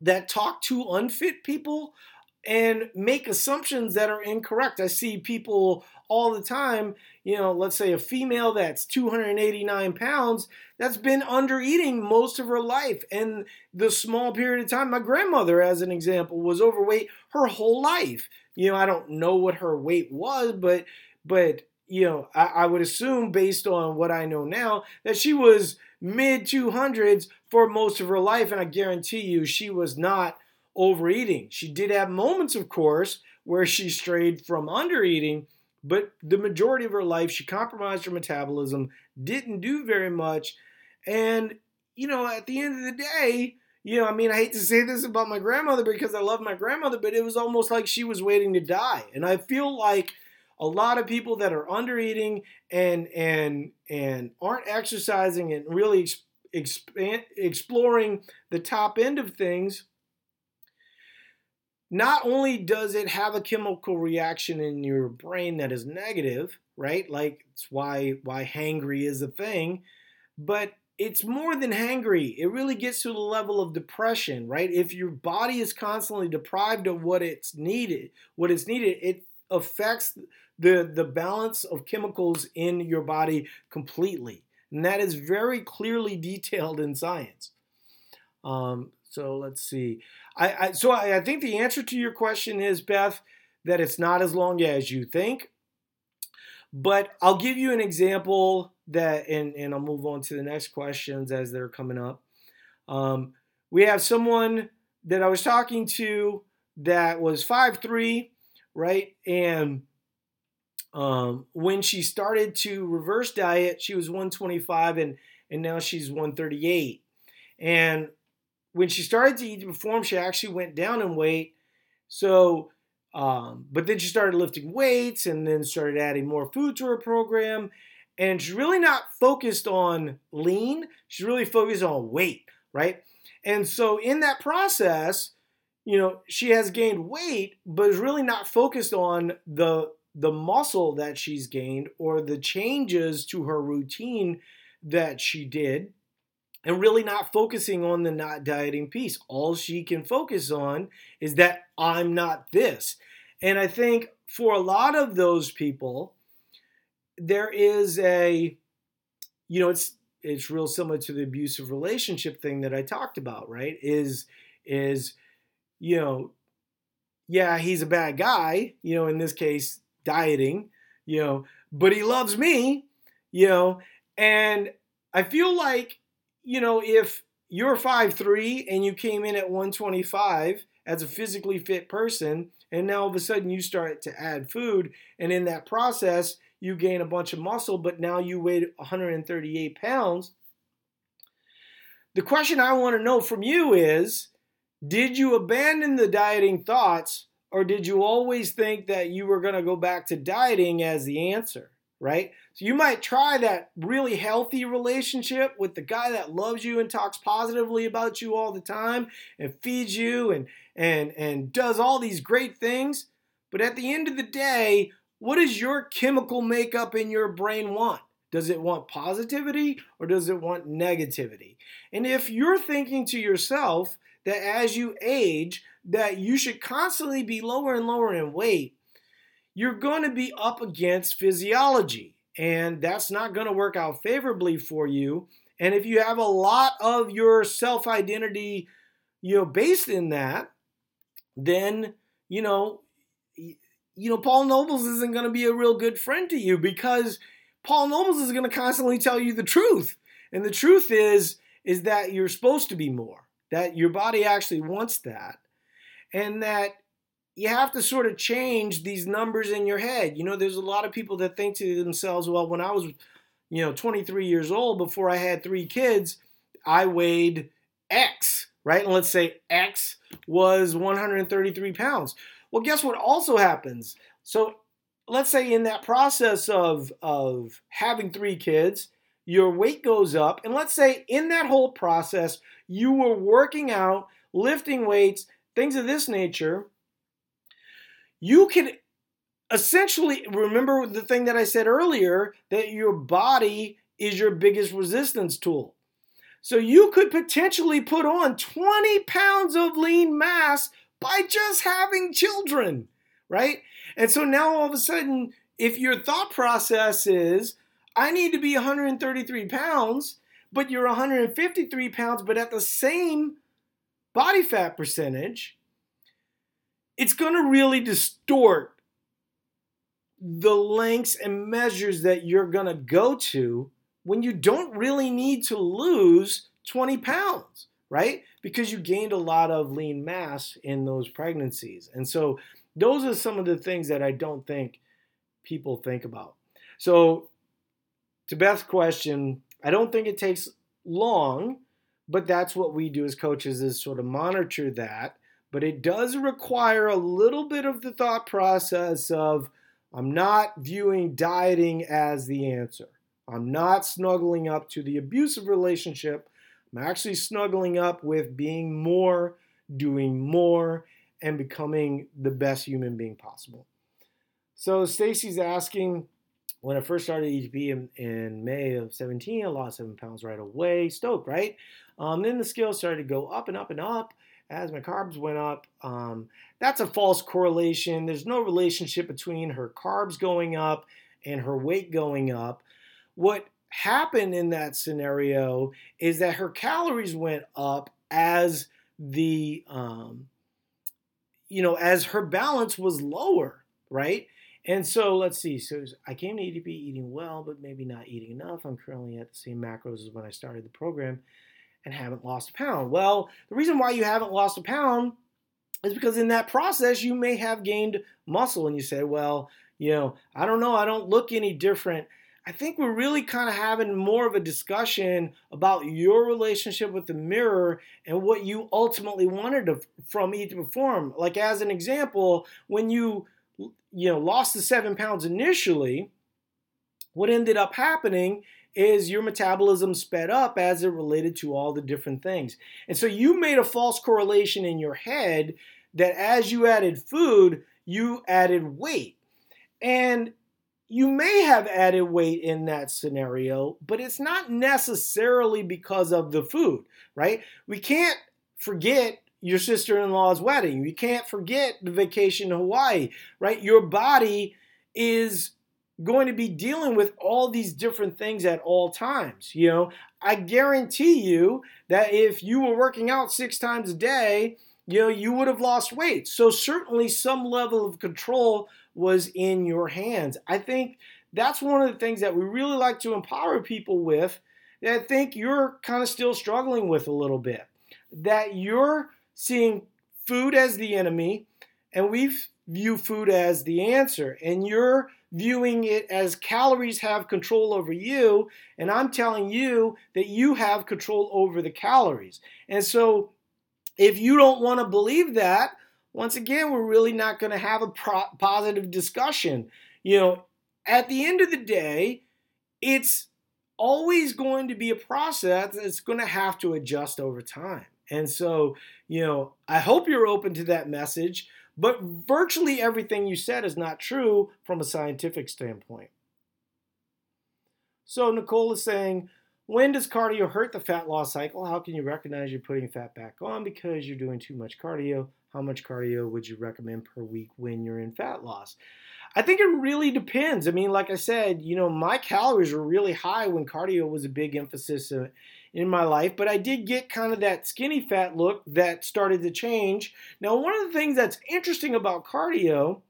that talk to unfit people and make assumptions that are incorrect. I see people all the time, you know, let's say a female that's 289 pounds that's been under eating most of her life. And the small period of time, my grandmother, as an example, was overweight her whole life. You know, I don't know what her weight was, but, but, you know, I, I would assume based on what I know now that she was mid 200s for most of her life. And I guarantee you she was not overeating. She did have moments, of course, where she strayed from undereating, but the majority of her life, she compromised her metabolism, didn't do very much. And, you know, at the end of the day, you know, I mean, I hate to say this about my grandmother because I love my grandmother, but it was almost like she was waiting to die. And I feel like a lot of people that are under eating and and and aren't exercising and really exploring the top end of things not only does it have a chemical reaction in your brain that is negative, right? Like it's why why hangry is a thing, but it's more than hangry. It really gets to the level of depression, right? If your body is constantly deprived of what it's needed, what it's needed, it affects the the balance of chemicals in your body completely, and that is very clearly detailed in science. Um, so let's see. I, I so I, I think the answer to your question is Beth that it's not as long as you think. But I'll give you an example that, and, and I'll move on to the next questions as they're coming up. Um, we have someone that I was talking to that was five three, right? And um, when she started to reverse diet, she was 125 and, and now she's 138. And when she started to eat perform, she actually went down in weight. So, um, but then she started lifting weights and then started adding more food to her program. And she's really not focused on lean, she's really focused on weight, right? And so, in that process, you know, she has gained weight, but is really not focused on the the muscle that she's gained or the changes to her routine that she did and really not focusing on the not dieting piece. All she can focus on is that I'm not this. And I think for a lot of those people, there is a, you know, it's it's real similar to the abusive relationship thing that I talked about, right? Is is, you know, yeah, he's a bad guy, you know, in this case, dieting, you know, but he loves me, you know, and I feel like you know, if you're 5'3 and you came in at 125 as a physically fit person, and now all of a sudden you start to add food, and in that process, you gain a bunch of muscle, but now you weigh 138 pounds. The question I want to know from you is Did you abandon the dieting thoughts, or did you always think that you were going to go back to dieting as the answer? right? So you might try that really healthy relationship with the guy that loves you and talks positively about you all the time and feeds you and and and does all these great things, but at the end of the day, what does your chemical makeup in your brain want? Does it want positivity or does it want negativity? And if you're thinking to yourself that as you age that you should constantly be lower and lower in weight, you're going to be up against physiology, and that's not going to work out favorably for you. And if you have a lot of your self identity, you know, based in that, then you know, you know, Paul Nobles isn't going to be a real good friend to you because Paul Nobles is going to constantly tell you the truth, and the truth is is that you're supposed to be more, that your body actually wants that, and that you have to sort of change these numbers in your head. You know, there's a lot of people that think to themselves, well, when I was, you know, 23 years old before I had three kids, I weighed X, right? And let's say X was 133 pounds. Well, guess what also happens? So let's say in that process of, of having three kids, your weight goes up. And let's say in that whole process, you were working out, lifting weights, things of this nature you can essentially remember the thing that I said earlier that your body is your biggest resistance tool. So you could potentially put on 20 pounds of lean mass by just having children, right? And so now all of a sudden, if your thought process is, I need to be 133 pounds, but you're 153 pounds, but at the same body fat percentage, it's going to really distort the lengths and measures that you're going to go to when you don't really need to lose 20 pounds, right? Because you gained a lot of lean mass in those pregnancies. And so those are some of the things that I don't think people think about. So, to Beth's question, I don't think it takes long, but that's what we do as coaches is sort of monitor that but it does require a little bit of the thought process of I'm not viewing dieting as the answer. I'm not snuggling up to the abusive relationship. I'm actually snuggling up with being more, doing more, and becoming the best human being possible. So Stacy's asking, when I first started ETP in, in, May of 17, I lost seven pounds right away. Stoked, right? Um, then the scale started to go up and up and up as my carbs went up. Um, that's a false correlation. There's no relationship between her carbs going up and her weight going up. What happened in that scenario is that her calories went up as the um, you know as her balance was lower, right? And so let's see. So I came to ETP eating well, but maybe not eating enough. I'm currently at the same macros as when I started the program and haven't lost a pound. Well, the reason why you haven't lost a pound is because in that process you may have gained muscle and you say, well, you know, I don't know, I don't look any different. I think we're really kind of having more of a discussion about your relationship with the mirror and what you ultimately wanted to, from Eat Perform. Like as an example, when you you know, lost the seven pounds initially, what ended up happening is your metabolism sped up as it related to all the different things. And so you made a false correlation in your head that as you added food, you added weight. And you may have added weight in that scenario, but it's not necessarily because of the food, right? We can't forget your sister in law's wedding. You can't forget the vacation in Hawaii, right? Your body is going to be dealing with all these different things at all times. You know, I guarantee you that if you were working out six times a day, you know, you would have lost weight. So certainly some level of control was in your hands. I think that's one of the things that we really like to empower people with that I think you're kind of still struggling with a little bit. That you're seeing food as the enemy, and we view food as the answer. And you're viewing it as calories have control over you, and I'm telling you that you have control over the calories. And so, if you don't want to believe that, once again, we're really not going to have a pro- positive discussion. You know, at the end of the day, it's always going to be a process that's going to have to adjust over time. And so, you know, I hope you're open to that message, but virtually everything you said is not true from a scientific standpoint. So, Nicole is saying, when does cardio hurt the fat loss cycle? How can you recognize you're putting fat back on because you're doing too much cardio? How much cardio would you recommend per week when you're in fat loss? I think it really depends. I mean, like I said, you know, my calories were really high when cardio was a big emphasis in my life, but I did get kind of that skinny fat look that started to change. Now, one of the things that's interesting about cardio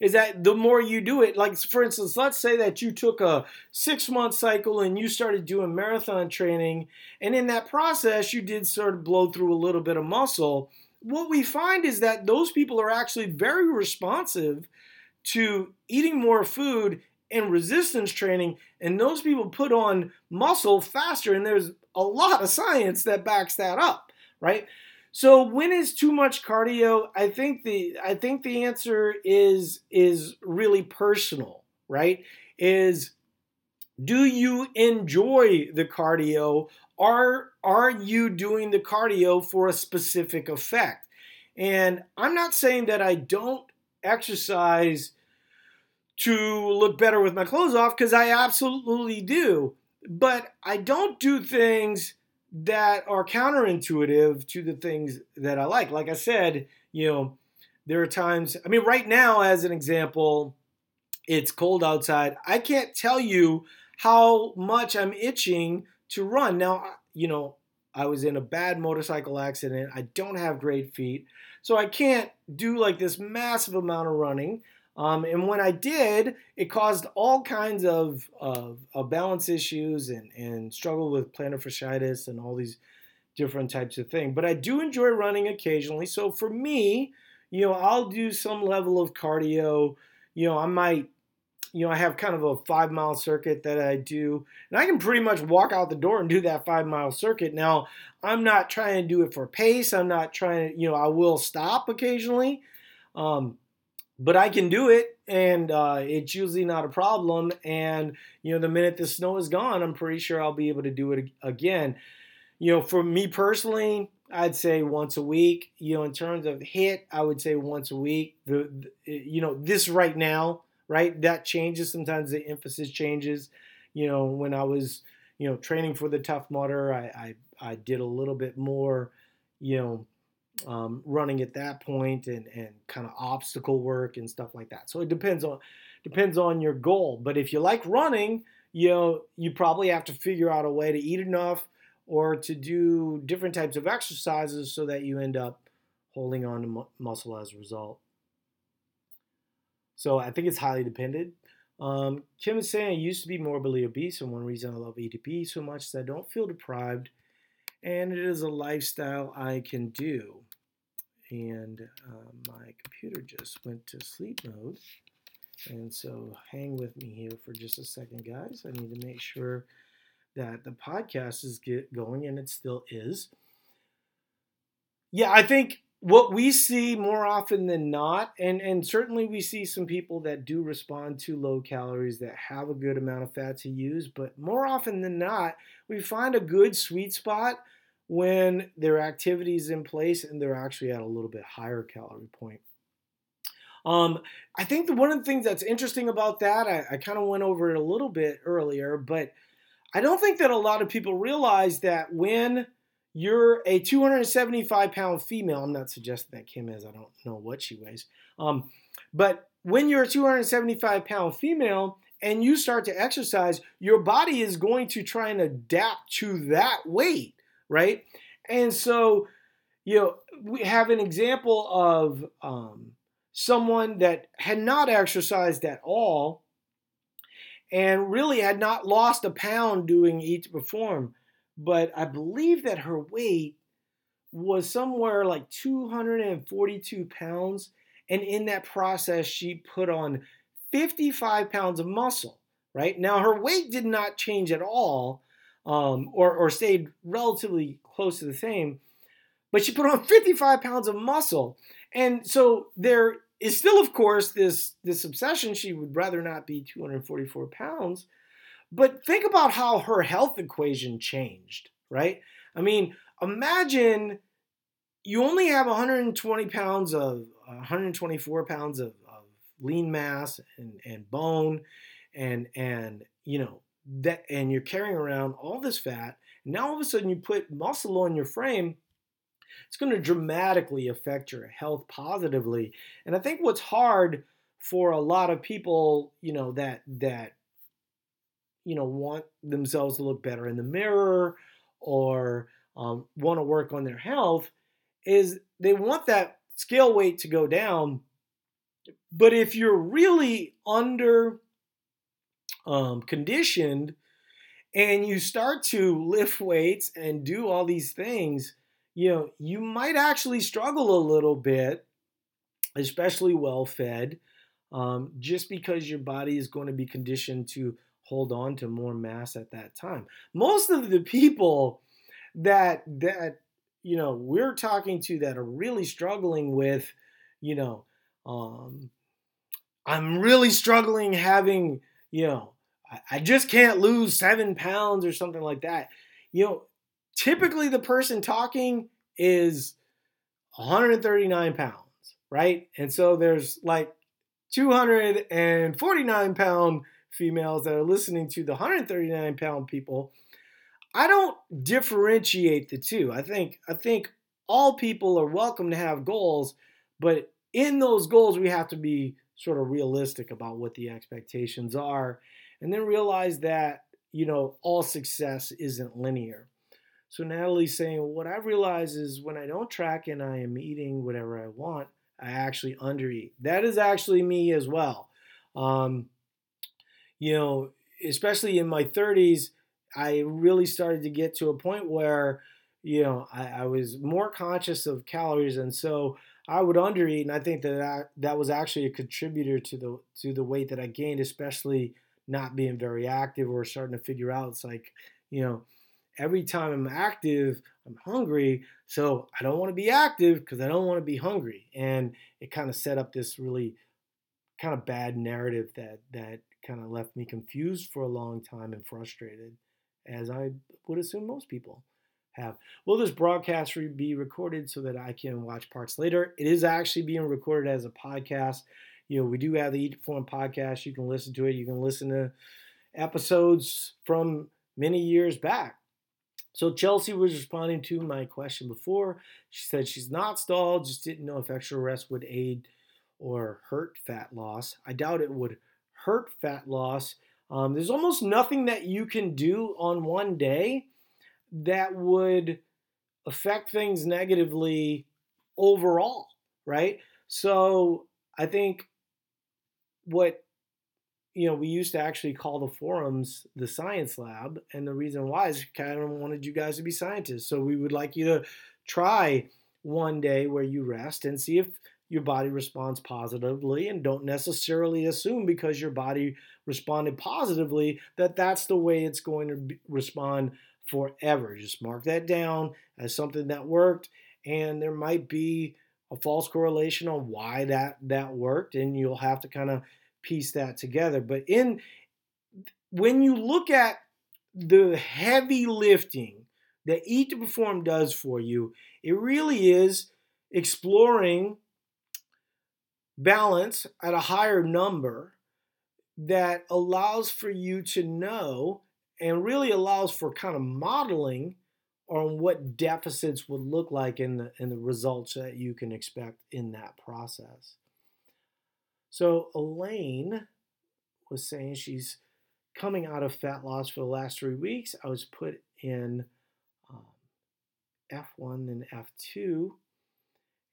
is that the more you do it, like for instance, let's say that you took a six month cycle and you started doing marathon training, and in that process, you did sort of blow through a little bit of muscle. What we find is that those people are actually very responsive to eating more food and resistance training, and those people put on muscle faster, and there's a lot of science that backs that up, right? So when is too much cardio? I think the I think the answer is is really personal, right? Is do you enjoy the cardio? Are are you doing the cardio for a specific effect? And I'm not saying that I don't exercise to look better with my clothes off because I absolutely do. But I don't do things that are counterintuitive to the things that I like. Like I said, you know, there are times, I mean, right now, as an example, it's cold outside. I can't tell you how much I'm itching to run. Now, you know, I was in a bad motorcycle accident. I don't have great feet. So I can't do like this massive amount of running. Um, and when I did, it caused all kinds of, of, balance issues and, and struggle with plantar fasciitis and all these different types of things. But I do enjoy running occasionally. So for me, you know, I'll do some level of cardio. You know, I might, you know, I have kind of a five mile circuit that I do, and I can pretty much walk out the door and do that five mile circuit. Now, I'm not trying to do it for pace. I'm not trying to, you know, I will stop occasionally. Um, but I can do it, and uh, it's usually not a problem. And you know, the minute the snow is gone, I'm pretty sure I'll be able to do it again. You know, for me personally, I'd say once a week. You know, in terms of HIIT, I would say once a week. The, the you know this right now, right? That changes sometimes. The emphasis changes. You know, when I was you know training for the Tough Mudder, I I, I did a little bit more. You know um, running at that point and, and kind of obstacle work and stuff like that. So it depends on depends on your goal. But if you like running, you know you probably have to figure out a way to eat enough or to do different types of exercises so that you end up holding on to mu- muscle as a result. So I think it's highly dependent. Um, Kim is saying I used to be morbidly obese, and one reason I love ETP so much is I don't feel deprived and it is a lifestyle I can do. And uh, my computer just went to sleep mode. And so hang with me here for just a second, guys. I need to make sure that the podcast is get going, and it still is. Yeah, I think what we see more often than not, and, and certainly we see some people that do respond to low calories that have a good amount of fat to use, but more often than not, we find a good sweet spot when their activity is in place and they're actually at a little bit higher calorie point. Um, I think the, one of the things that's interesting about that, I, I kind of went over it a little bit earlier, but I don't think that a lot of people realize that when you're a 275 pound female, I'm not suggesting that Kim is, I don't know what she weighs, um, but when you're a 275 pound female and you start to exercise, your body is going to try and adapt to that weight, right? And so, you know, we have an example of um, someone that had not exercised at all and really had not lost a pound doing Eat Perform but I believe that her weight was somewhere like 242 pounds. And in that process, she put on 55 pounds of muscle, right? Now, her weight did not change at all um, or, or stayed relatively close to the same, but she put on 55 pounds of muscle. And so there is still, of course, this, this obsession. She would rather not be 244 pounds but think about how her health equation changed, right? I mean, imagine you only have 120 pounds of 124 pounds of, of lean mass and, and bone and and you know that and you're carrying around all this fat now all of a sudden you put muscle on your frame it's going to dramatically affect your health positively and i think what's hard for a lot of people you know that that you know want themselves to look better in the mirror or um, want to work on their health is they want that scale weight to go down. But if you're really under um, conditioned and you start to lift weights and do all these things you know you might actually struggle a little bit especially well fed um, just because your body is going to be conditioned to hold on to more mass at that time. Most of the people that that you know we're talking to that are really struggling with, you know, um, I'm really struggling having, you know, I, I just can't lose seven pounds or something like that. You know, typically the person talking is 139 pounds, right? And so there's like 249 pound females that are listening to the 139 pound people, I don't differentiate the two. I think I think all people are welcome to have goals, but in those goals we have to be sort of realistic about what the expectations are and then realize that, you know, all success isn't linear. So Natalie's saying, what I realize is when I don't track and I am eating whatever I want, I actually undereat. That is actually me as well. Um, you know, especially in my 30s, I really started to get to a point where, you know, I, I was more conscious of calories, and so I would undereat, and I think that, that that was actually a contributor to the to the weight that I gained, especially not being very active or starting to figure out. It's like, you know, every time I'm active, I'm hungry, so I don't want to be active because I don't want to be hungry, and it kind of set up this really kind of bad narrative that that kind of left me confused for a long time and frustrated, as I would assume most people have. Will this broadcast be recorded so that I can watch parts later? It is actually being recorded as a podcast. You know, we do have the Eat Perform podcast. You can listen to it. You can listen to episodes from many years back. So Chelsea was responding to my question before. She said she's not stalled, just didn't know if extra rest would aid or hurt fat loss. I doubt it would hurt fat loss. Um, there's almost nothing that you can do on one day that would affect things negatively overall, right? So I think what you know we used to actually call the forums the science lab, and the reason why is kind of wanted you guys to be scientists. So we would like you to try one day where you rest and see if your body responds positively and don't necessarily assume because your body responded positively that that's the way it's going to respond forever. Just mark that down as something that worked, and there might be a false correlation on why that that worked, and you'll have to kind of piece that together. But in when you look at the heavy lifting that Eat to Perform does for you, it really is exploring balance at a higher number that allows for you to know and really allows for kind of modeling on what deficits would look like in the in the results that you can expect in that process. So Elaine was saying she's coming out of fat loss for the last three weeks. I was put in um, F1 and F2.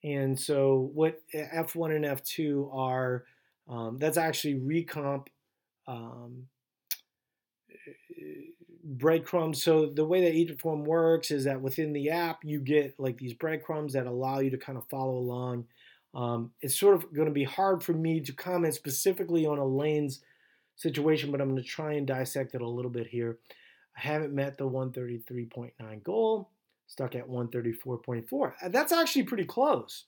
And so, what F1 and F2 are, um, that's actually recomp um, breadcrumbs. So the way that Eat Perform works is that within the app, you get like these breadcrumbs that allow you to kind of follow along. Um, it's sort of going to be hard for me to comment specifically on Elaine's situation, but I'm going to try and dissect it a little bit here. I haven't met the 133.9 goal, stuck at 134.4. Uh, that's actually pretty close.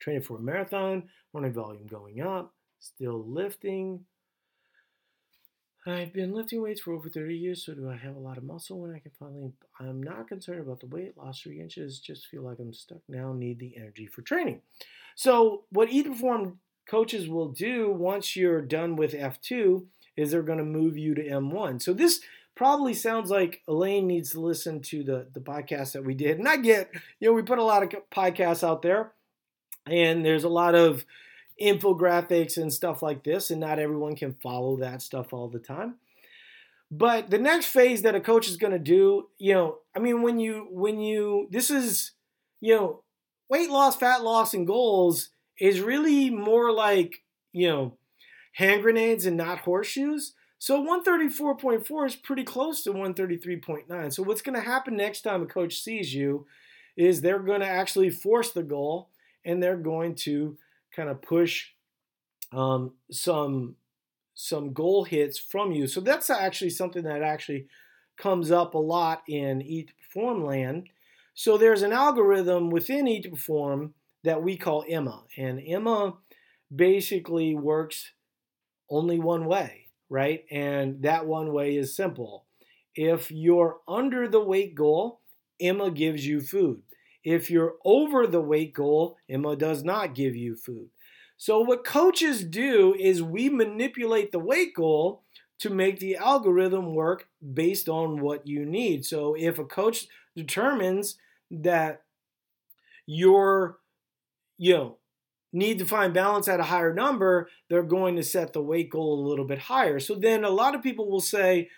Training for a marathon, running volume going up, still lifting, I've been lifting weights for over 30 years, so do I have a lot of muscle when I can finally? I'm not concerned about the weight, lost three inches, just feel like I'm stuck now, need the energy for training. So, what Eat Perform coaches will do once you're done with F2 is they're going to move you to M1. So, this probably sounds like Elaine needs to listen to the, the podcast that we did. And I get, you know, we put a lot of podcasts out there, and there's a lot of infographics and stuff like this, and not everyone can follow that stuff all the time. But the next phase that a coach is going to do, you know, I mean, when you, when you, this is, you know, weight loss, fat loss, and goals is really more like, you know, hand grenades and not horseshoes. So 134.4 is pretty close to 133.9. So what's going to happen next time a coach sees you is they're going to actually force the goal and they're going to kind of push um, some some goal hits from you. So that's actually something that actually comes up a lot in Eat to Perform land. So there's an algorithm within Eat to Perform that we call Emma, and Emma basically works only one way, right? And that one way is simple. If you're under the weight goal, Emma gives you food. If you're over the weight goal, Emma does not give you food. So, what coaches do is we manipulate the weight goal to make the algorithm work based on what you need. So, if a coach determines that you're, you know, need to find balance at a higher number, they're going to set the weight goal a little bit higher. So then a lot of people will say,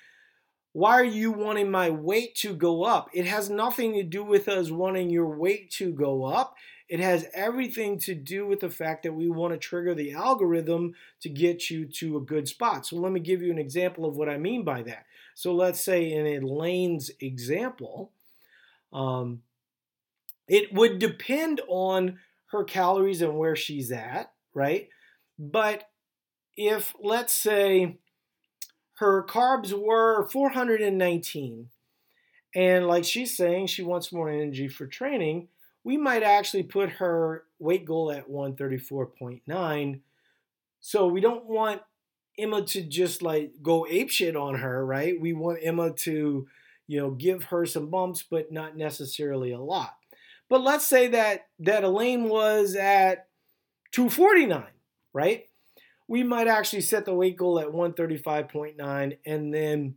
why are you wanting my weight to go up? It has nothing to do with us wanting your weight to go up. It has everything to do with the fact that we want to trigger the algorithm to get you to a good spot. So let me give you an example of what I mean by that. So let's say in Elaine's example, um, it would depend on her calories and where she's at, right? But if, let's say, her carbs were 419. And like she's saying, she wants more energy for training. We might actually put her weight goal at 134.9 So we don't want Emma to just like go apeshit on her, right? We want Emma to, you know, give her some bumps, but not necessarily a lot. But let's say that that Elaine was at 249, right? We might actually set the weight goal at 135.9 and then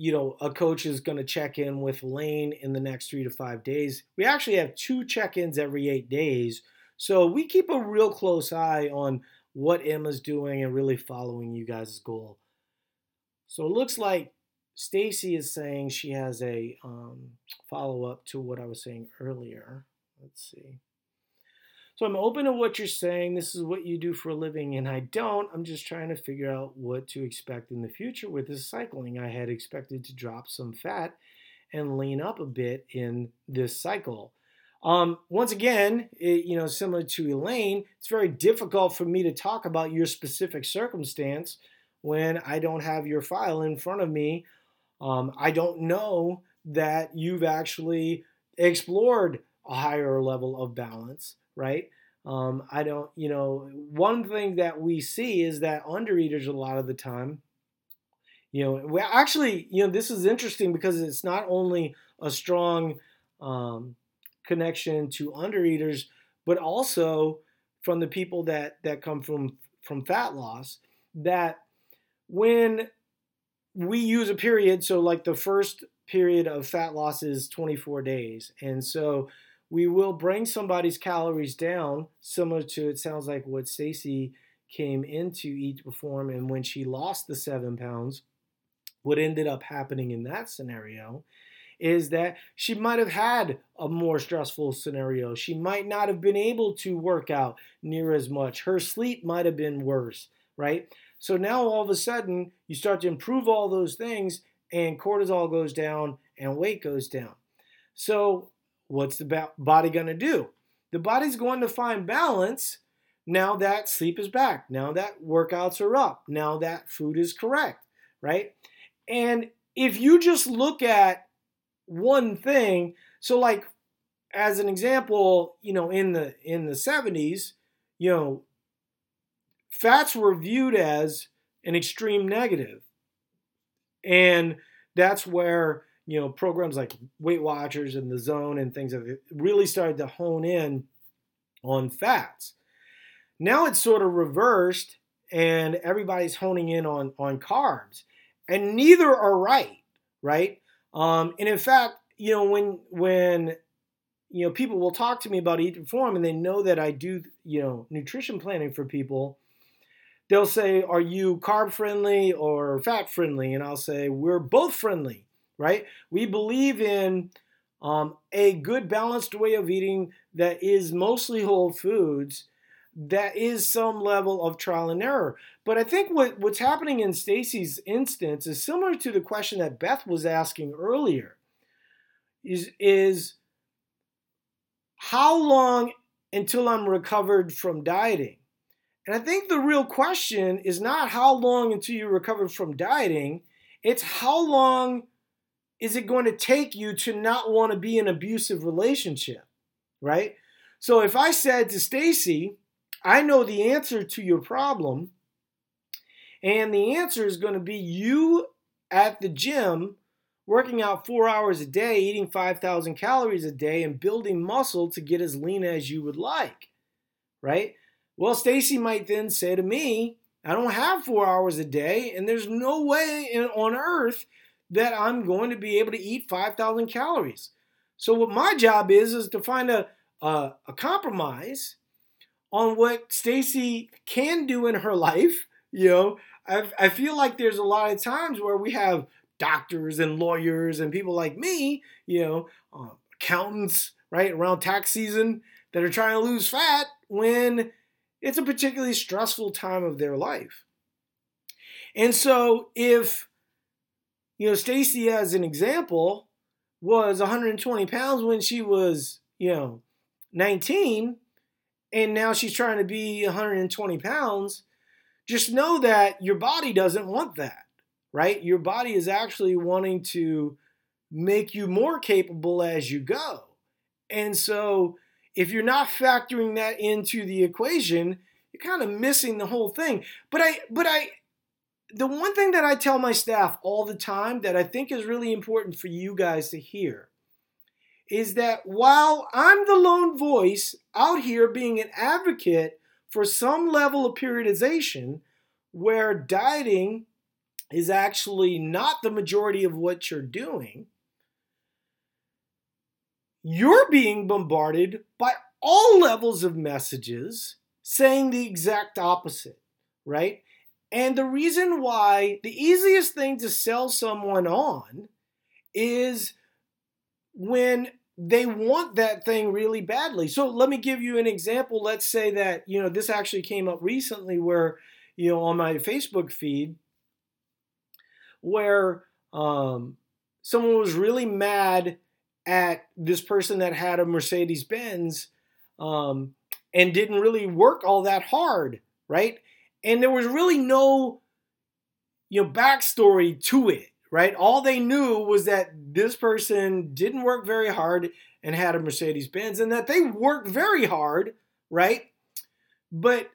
you know, a coach is going to check in with Elaine in the next 3 to 5 days. We actually have two check-ins every 8 days. So we keep a real close eye on what Emma's doing and really following you guys' goal. So it looks like Stacy is saying she has a um, follow up to what I was saying earlier. Let's see. So I'm open to what you're saying. This is what you do for a living, and I don't. I'm just trying to figure out what to expect in the future with this cycling. I had expected to drop some fat and lean up a bit in this cycle. Um, once again, it, you know, similar to Layne, it's very difficult for me to talk about your specific circumstance when I don't have your file in front of me. Um, I don't know that you've actually explored a higher level of balance, right? Um, I don't, you know, one thing that we see is that undereaters a lot of the time, you know, we actually, you know, this is interesting because it's not only a strong um, connection to undereaters, but also from the people that that come from from fat loss. That when we use a period, so like the first period of fat loss is 24 days, and so we will bring somebody's calories down, similar to it sounds like what Stacy came into Eat Perform, and when she lost the seven pounds, what ended up happening in that scenario is that she might have had a more stressful scenario. She might not have been able to work out near as much. Her sleep might have been worse, right? So now all of a sudden, you start to improve all those things, and cortisol goes down and weight goes down. So what's the body going to do? The body's going to find balance now that sleep is back, now that workouts are up, now that food is correct, right? And if you just look at one thing, so like as an example, you know, in the in the 70s, you know, fats were viewed as an extreme negative. And that's where you know, programs like Weight Watchers and The Zone and things have really started to hone in on fats. Now it's sort of reversed and everybody's honing in on, on carbs. And neither are right, right? Um, and in fact, you know, when when you know people will talk to me about eat perform and they know that I do, you know, nutrition planning for people, they'll say, Are you carb friendly or fat friendly? And I'll say, We're both friendly right? We believe in um, a good balanced way of eating that is mostly whole foods that is some level of trial and error. But I think what, what's happening in Stacy's instance is similar to the question that Beth was asking earlier. Is is how long until I'm recovered from dieting? And I think the real question is not how long until you recover from dieting, it's how long is it going to take you to not want to be in an abusive relationship? Right? So if I said to Stacy, I know the answer to your problem, and the answer is going to be you at the gym working out four hours a day, eating 5,000 calories a day, and building muscle to get as lean as you would like, right? Well, Stacy might then say to me, I don't have four hours a day, and there's no way on earth that I'm going to be able to eat 5,000 calories. So what my job is is to find a a, a compromise on what Stacy can do in her life. You know, I, I feel like there's a lot of times where we have doctors and lawyers and people like me, you know, uh, accountants, right, around tax season that are trying to lose fat when it's a particularly stressful time of their life. And so if you know, Stacy, as an example, was 120 pounds when she was, you know, 19, and now she's trying to be 120 pounds. Just know that your body doesn't want that, right? Your body is actually wanting to make you more capable as you go. And so, if you're not factoring that into the equation, you're kind of missing the whole thing. But I, but I, the one thing that I tell my staff all the time that I think is really important for you guys to hear is that while I'm the lone voice out here being an advocate for some level of periodization, where dieting is actually not the majority of what you're doing, you're being bombarded by all levels of messages saying the exact opposite, right? And the reason why the easiest thing to sell someone on is when they want that thing really badly. So let me give you an example. Let's say that, you know, this actually came up recently where, you know, on my Facebook feed, where um, someone was really mad at this person that had a Mercedes Benz um, and didn't really work all that hard, right? And there was really no, you know, backstory to it, right? All they knew was that this person didn't work very hard and had a Mercedes Benz, and that they worked very hard, right? But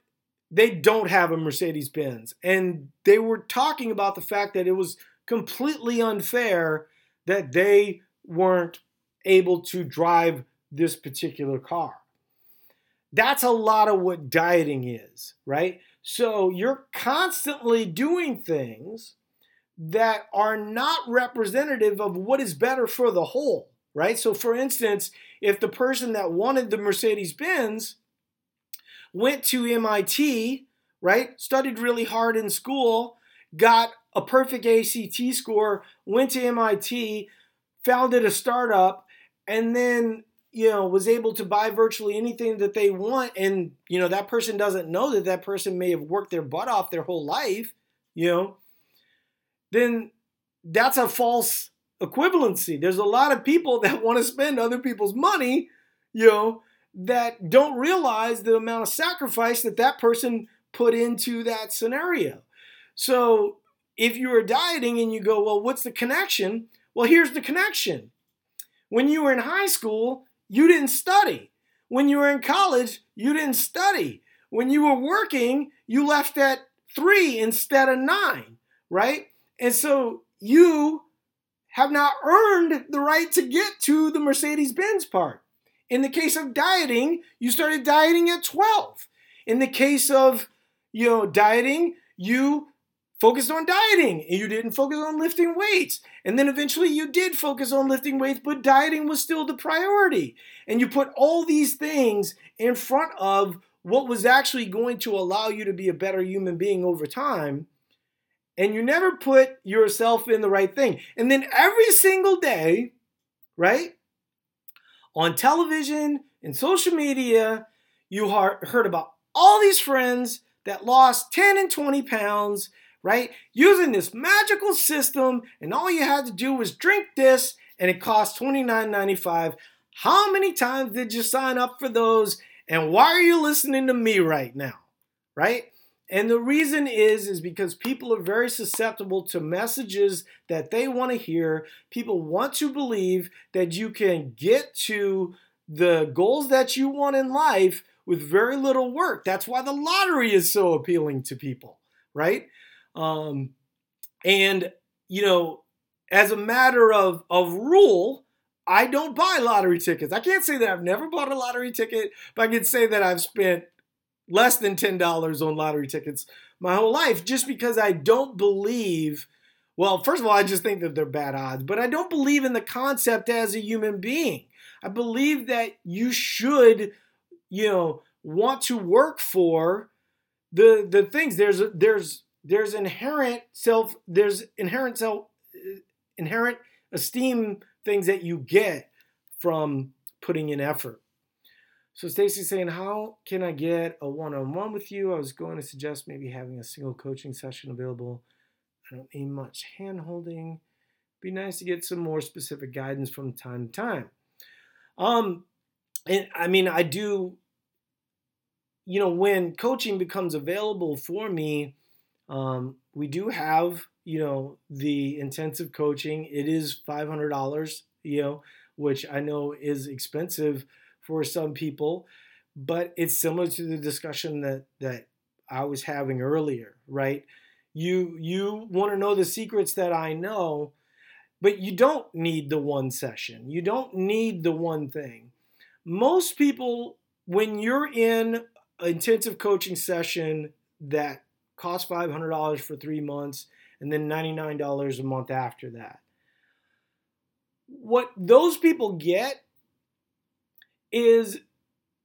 they don't have a Mercedes Benz. And they were talking about the fact that it was completely unfair that they weren't able to drive this particular car. That's a lot of what dieting is, right? So you're constantly doing things that are not representative of what is better for the whole, right? So, for instance, if the person that wanted the Mercedes Benz went to MIT, right, studied really hard in school, got a perfect ACT score, went to MIT, founded a startup, and then you know was able to buy virtually anything that they want and you know that person doesn't know that that person may have worked their butt off their whole life you know then that's a false equivalency. There's a lot of people that want to spend other people's money you know that don't realize the amount of sacrifice that that person put into that scenario. So if you are dieting and you go well what's the connection? Well here's the connection when you were in high school you didn't study. When you were in college, you didn't study. When you were working, you left at three instead of nine, right? And so you have not earned the right to get to the Mercedes Benz part. In the case of dieting, you started dieting at 12. In the case of, you know, dieting, you focused on dieting and you didn't focus on lifting weights. And then eventually you did focus on lifting weights, but dieting was still the priority. And you put all these things in front of what was actually going to allow you to be a better human being over time. And you never put yourself in the right thing. And then every single day, right, on television and social media, you heard about all these friends that lost 10 and 20 pounds right? Using this magical system, and all you had to do was drink this, and it cost $29.95. How many times did you sign up for those? And why are you listening to me right now? Right? And the reason is is because people are very susceptible to messages that they want to hear. People want to believe that you can get to the goals that you want in life with very little work. That's why the lottery is so appealing to people, right? Um, and, you know, as a matter of, of rule, I don't buy lottery tickets. I can't say that I've never bought a lottery ticket, but I can say that I've spent less than $10 on lottery tickets my whole life just because I don't believe. Well, first of all, I just think that they're bad odds, but I don't believe in the concept as a human being. I believe that you should, you know, want to work for the the things. There's there's there's inherent self there's inherent self inherent esteem things that you get from putting in effort. So Stacy's saying, how can I get a one-on-one with you? I was going to suggest maybe having a single coaching session available. I don't need much hand-holding. Be nice to get some more specific guidance from time to time. Um, and I mean, I do, you know, when coaching becomes available for me, um, we do have, you know, the intensive coaching. It is $500, you know, which I know is expensive for some people. but it's similar to the discussion that that I was having earlier, right? You you want to know the secrets that I know, but you don't need the one session. You don't need the one thing. Most people when you're in intensive coaching session that costs $500 for 3 months and then $99 a month after that. What those people get is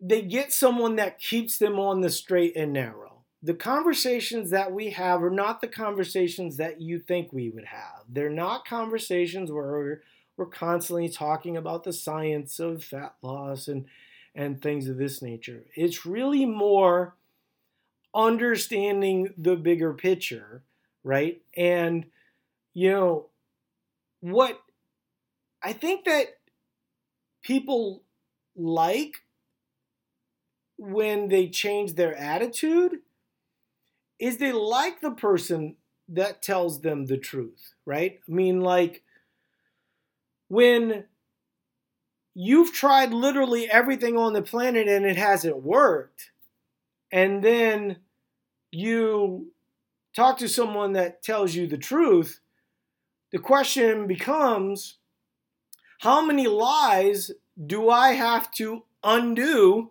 they get someone that keeps them on the straight and narrow. The conversations that we have are not the conversations that you think we would have. They're not conversations where we're constantly talking about the science of fat loss and, and things of this nature. It's really more understanding the bigger picture, right? And, you know, what I think that people like when they change their attitude is they like the person that tells them the truth, right? I mean, like when you've tried literally everything on the planet and it hasn't worked, and then you talk to someone that tells you the truth, the question becomes how many lies do I have to undo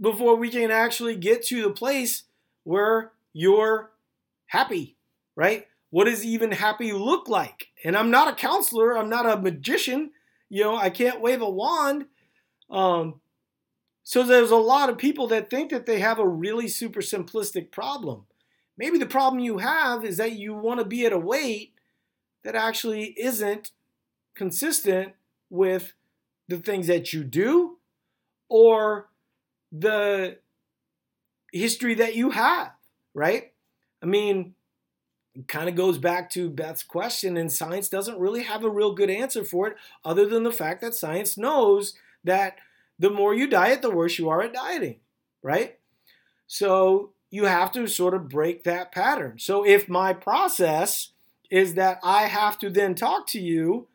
before we can actually get to the place where you're happy, right? What does even happy look like? And I'm not a counselor, I'm not a magician, you know, I can't wave a wand. Um, so there's a lot of people that think that they have a really super simplistic problem. Maybe the problem you have is that you want to be at a weight that actually isn't consistent with the things that you do or the history that you have, right? I mean, it kind of goes back to Beth's question, and science doesn't really have a real good answer for it, other than the fact that science knows that the more you diet, the worse you are at dieting, right? So you have to sort of break that pattern. So if my process is that I have to then talk to you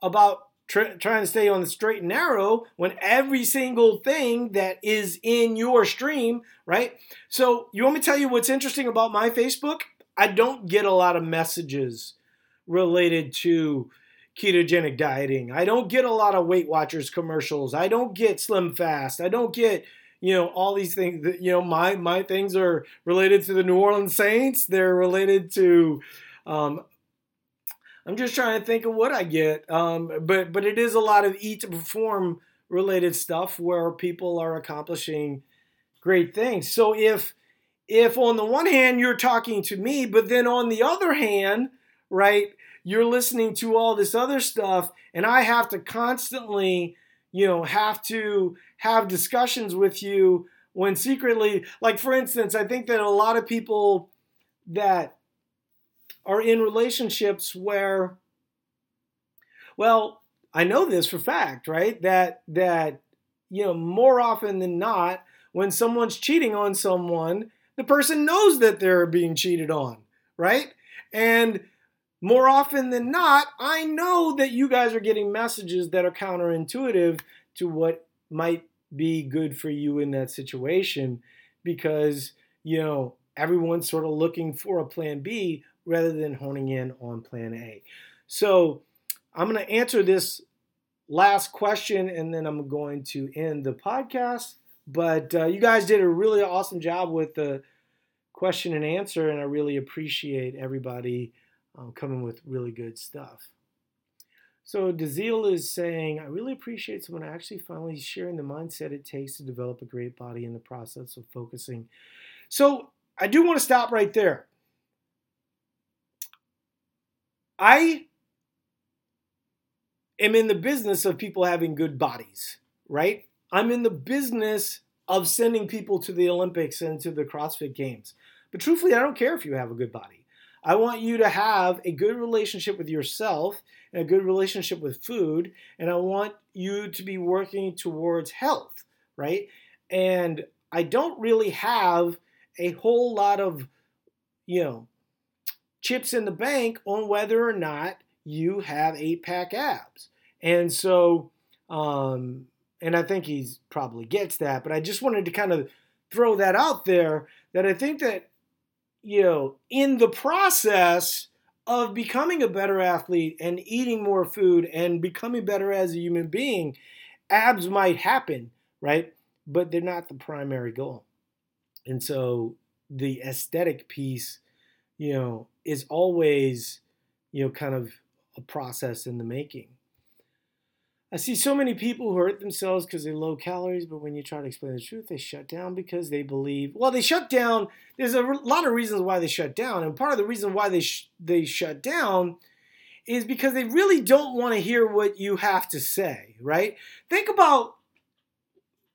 about trying to stay on the straight and narrow when every single thing that is in your stream, right? So, you want me to tell you what's interesting about my Facebook? I don't get a lot of messages related to ketogenic dieting. I don't get a lot of Weight Watchers commercials. I don't get Slim Fast. I don't get you know all these things that you know my my things are related to the New Orleans Saints. They're related to um, I'm just trying to think of what I get. Um, but but it is a lot of eat to perform related stuff where people are accomplishing great things. So if if on the one hand you're talking to me, but then on the other hand, right, you're listening to all this other stuff, and I have to constantly, you know, have to have discussions with you when secretly, like for instance, I think that a lot of people that are in relationships where well i know this for fact right? That that you know more often than not when someone's cheating on someone the person knows that they're being cheated on right? And more often than not i know that you guys are getting messages that are counterintuitive to what might be good for you in that situation because you know everyone's sort of looking for a plan b rather than honing in on plan A. So I'm going to answer this last question and then I'm going to end the podcast. But uh, you guys did a really awesome job with the question and answer, and I really appreciate everybody um, coming with really good stuff. So Dazil is saying, I really appreciate someone actually finally sharing the mindset it takes to develop a great body in the process of focusing. So I do want to stop right there. I am in the business of people having good bodies, right? I'm in the business of sending people to the Olympics and to the CrossFit Games. But truthfully, I don't care if you have a good body. I want you to have a good relationship with yourself and a good relationship with food, and I want you to be working towards health, right? And I don't really have a whole lot of, you know, chips in the bank on whether or not you have eight pack abs. And so, um, and I think he's probably gets that, but I just wanted to kind of throw that out there that I think that, you know, in the process of becoming a better athlete and eating more food and becoming better as a human being, abs might happen, right? But they're not the primary goal. And so the aesthetic piece, you know, is always, you know, kind of a process in the making. I see so many people who hurt themselves because they're low calories, but when you try to explain the truth, they shut down because they believe. Well, they shut down. There's a lot of reasons why they shut down, and part of the reason why they sh- they shut down is because they really don't want to hear what you have to say. Right? Think about,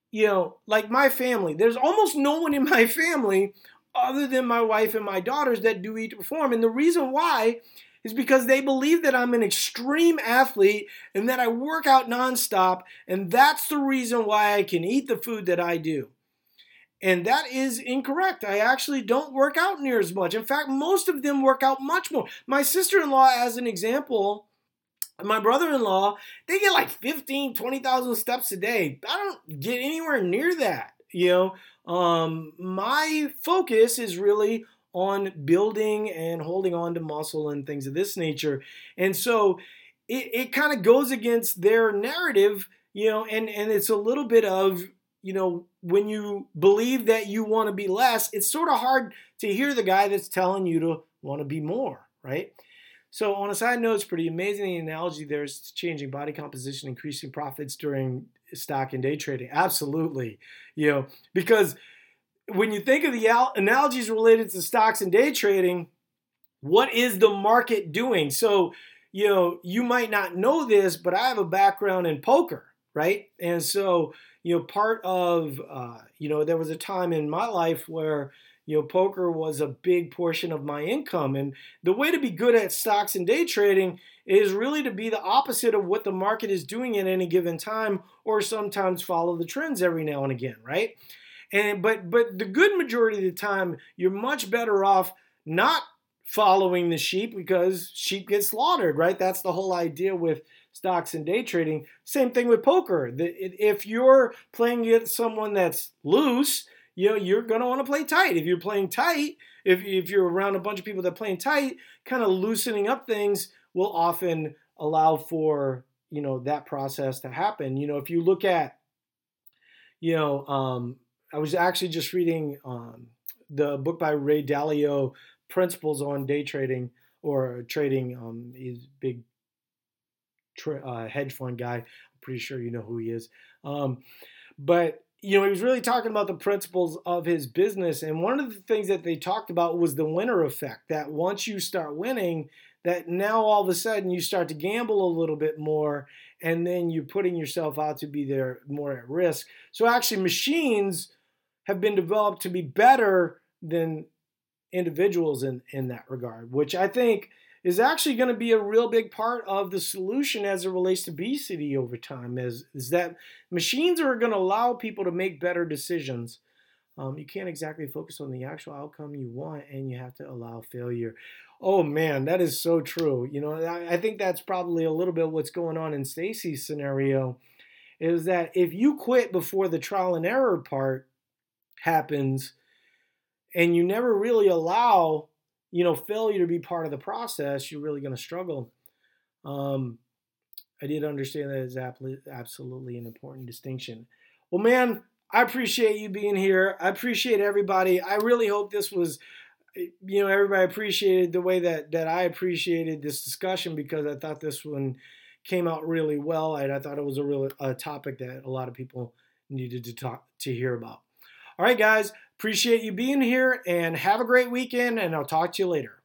you know, like my family. There's almost no one in my family other than my wife and my daughters that do eat to perform, and the reason why is because they believe that I'm an extreme athlete and that I work out nonstop, and that's the reason why I can eat the food that I do. And that is incorrect. I actually don't work out near as much. In fact, most of them work out much more. My sister in law, as an example, my brother-in-law they get like 15 20000 steps a day i don't get anywhere near that you know um, my focus is really on building and holding on to muscle and things of this nature. And so it, it kind of goes against their narrative, you know, and, and it's a little bit of, you know, when you believe that you want to be less, it's sort of hard to hear the guy that's telling you to want to be more, right? So on a side note, it's pretty amazing the analogy there's changing body composition, increasing profits during stock and day trading. Absolutely, you know, because when you think of the analogies related to stocks and day trading, what is the market doing? So, you know, you might not know this, but I have a background in poker, right? And so, you know, part of, uh, you know, there was a time in my life where, you know, poker was a big portion of my income. And the way to be good at stocks and day trading is really to be the opposite of what the market is doing at any given time, or sometimes follow the trends every now and again, right? And but but the good majority of the time, you're much better off not following the sheep because sheep get slaughtered, right? That's the whole idea with stocks and day trading. Same thing with poker. If you're playing against someone that's loose, you know, you're going to want to play tight. If you're playing tight, if, if you're around a bunch of people that are playing tight, kind of loosening up things will often allow for, you know, that process to happen. You know, if you look at, you know, um, I was actually just reading um, the book by Ray Dalio, Principles on Day Trading or Trading. Um, he's big tra- uh, hedge fund guy. I'm pretty sure you know who he is. Um, but you know, he was really talking about the principles of his business, and one of the things that they talked about was the winner effect. That once you start winning, that now all of a sudden you start to gamble a little bit more, and then you're putting yourself out to be there more at risk. So actually, machines have been developed to be better than individuals in, in that regard, which I think is actually going to be a real big part of the solution as it relates to obesity over time is, is that machines are going to allow people to make better decisions. Um, you can't exactly focus on the actual outcome you want and you have to allow failure. Oh man that is so true. You know I, I think that's probably a little bit what's going on in stacy's scenario is that if you quit before the trial and error part happens and you never really allow you know failure to be part of the process you're really going to struggle. Um, i did understand that is absolutely an important distinction. Well man i appreciate you being here. I appreciate everybody. I really hope this was eh, you know everybody appreciated the way that that i appreciated this discussion because i thought this one came out really well and i thought it was a real a topic that a lot of people needed to talk to hear about all right, guys, appreciate you being here and have a great weekend, and I'll talk to you later.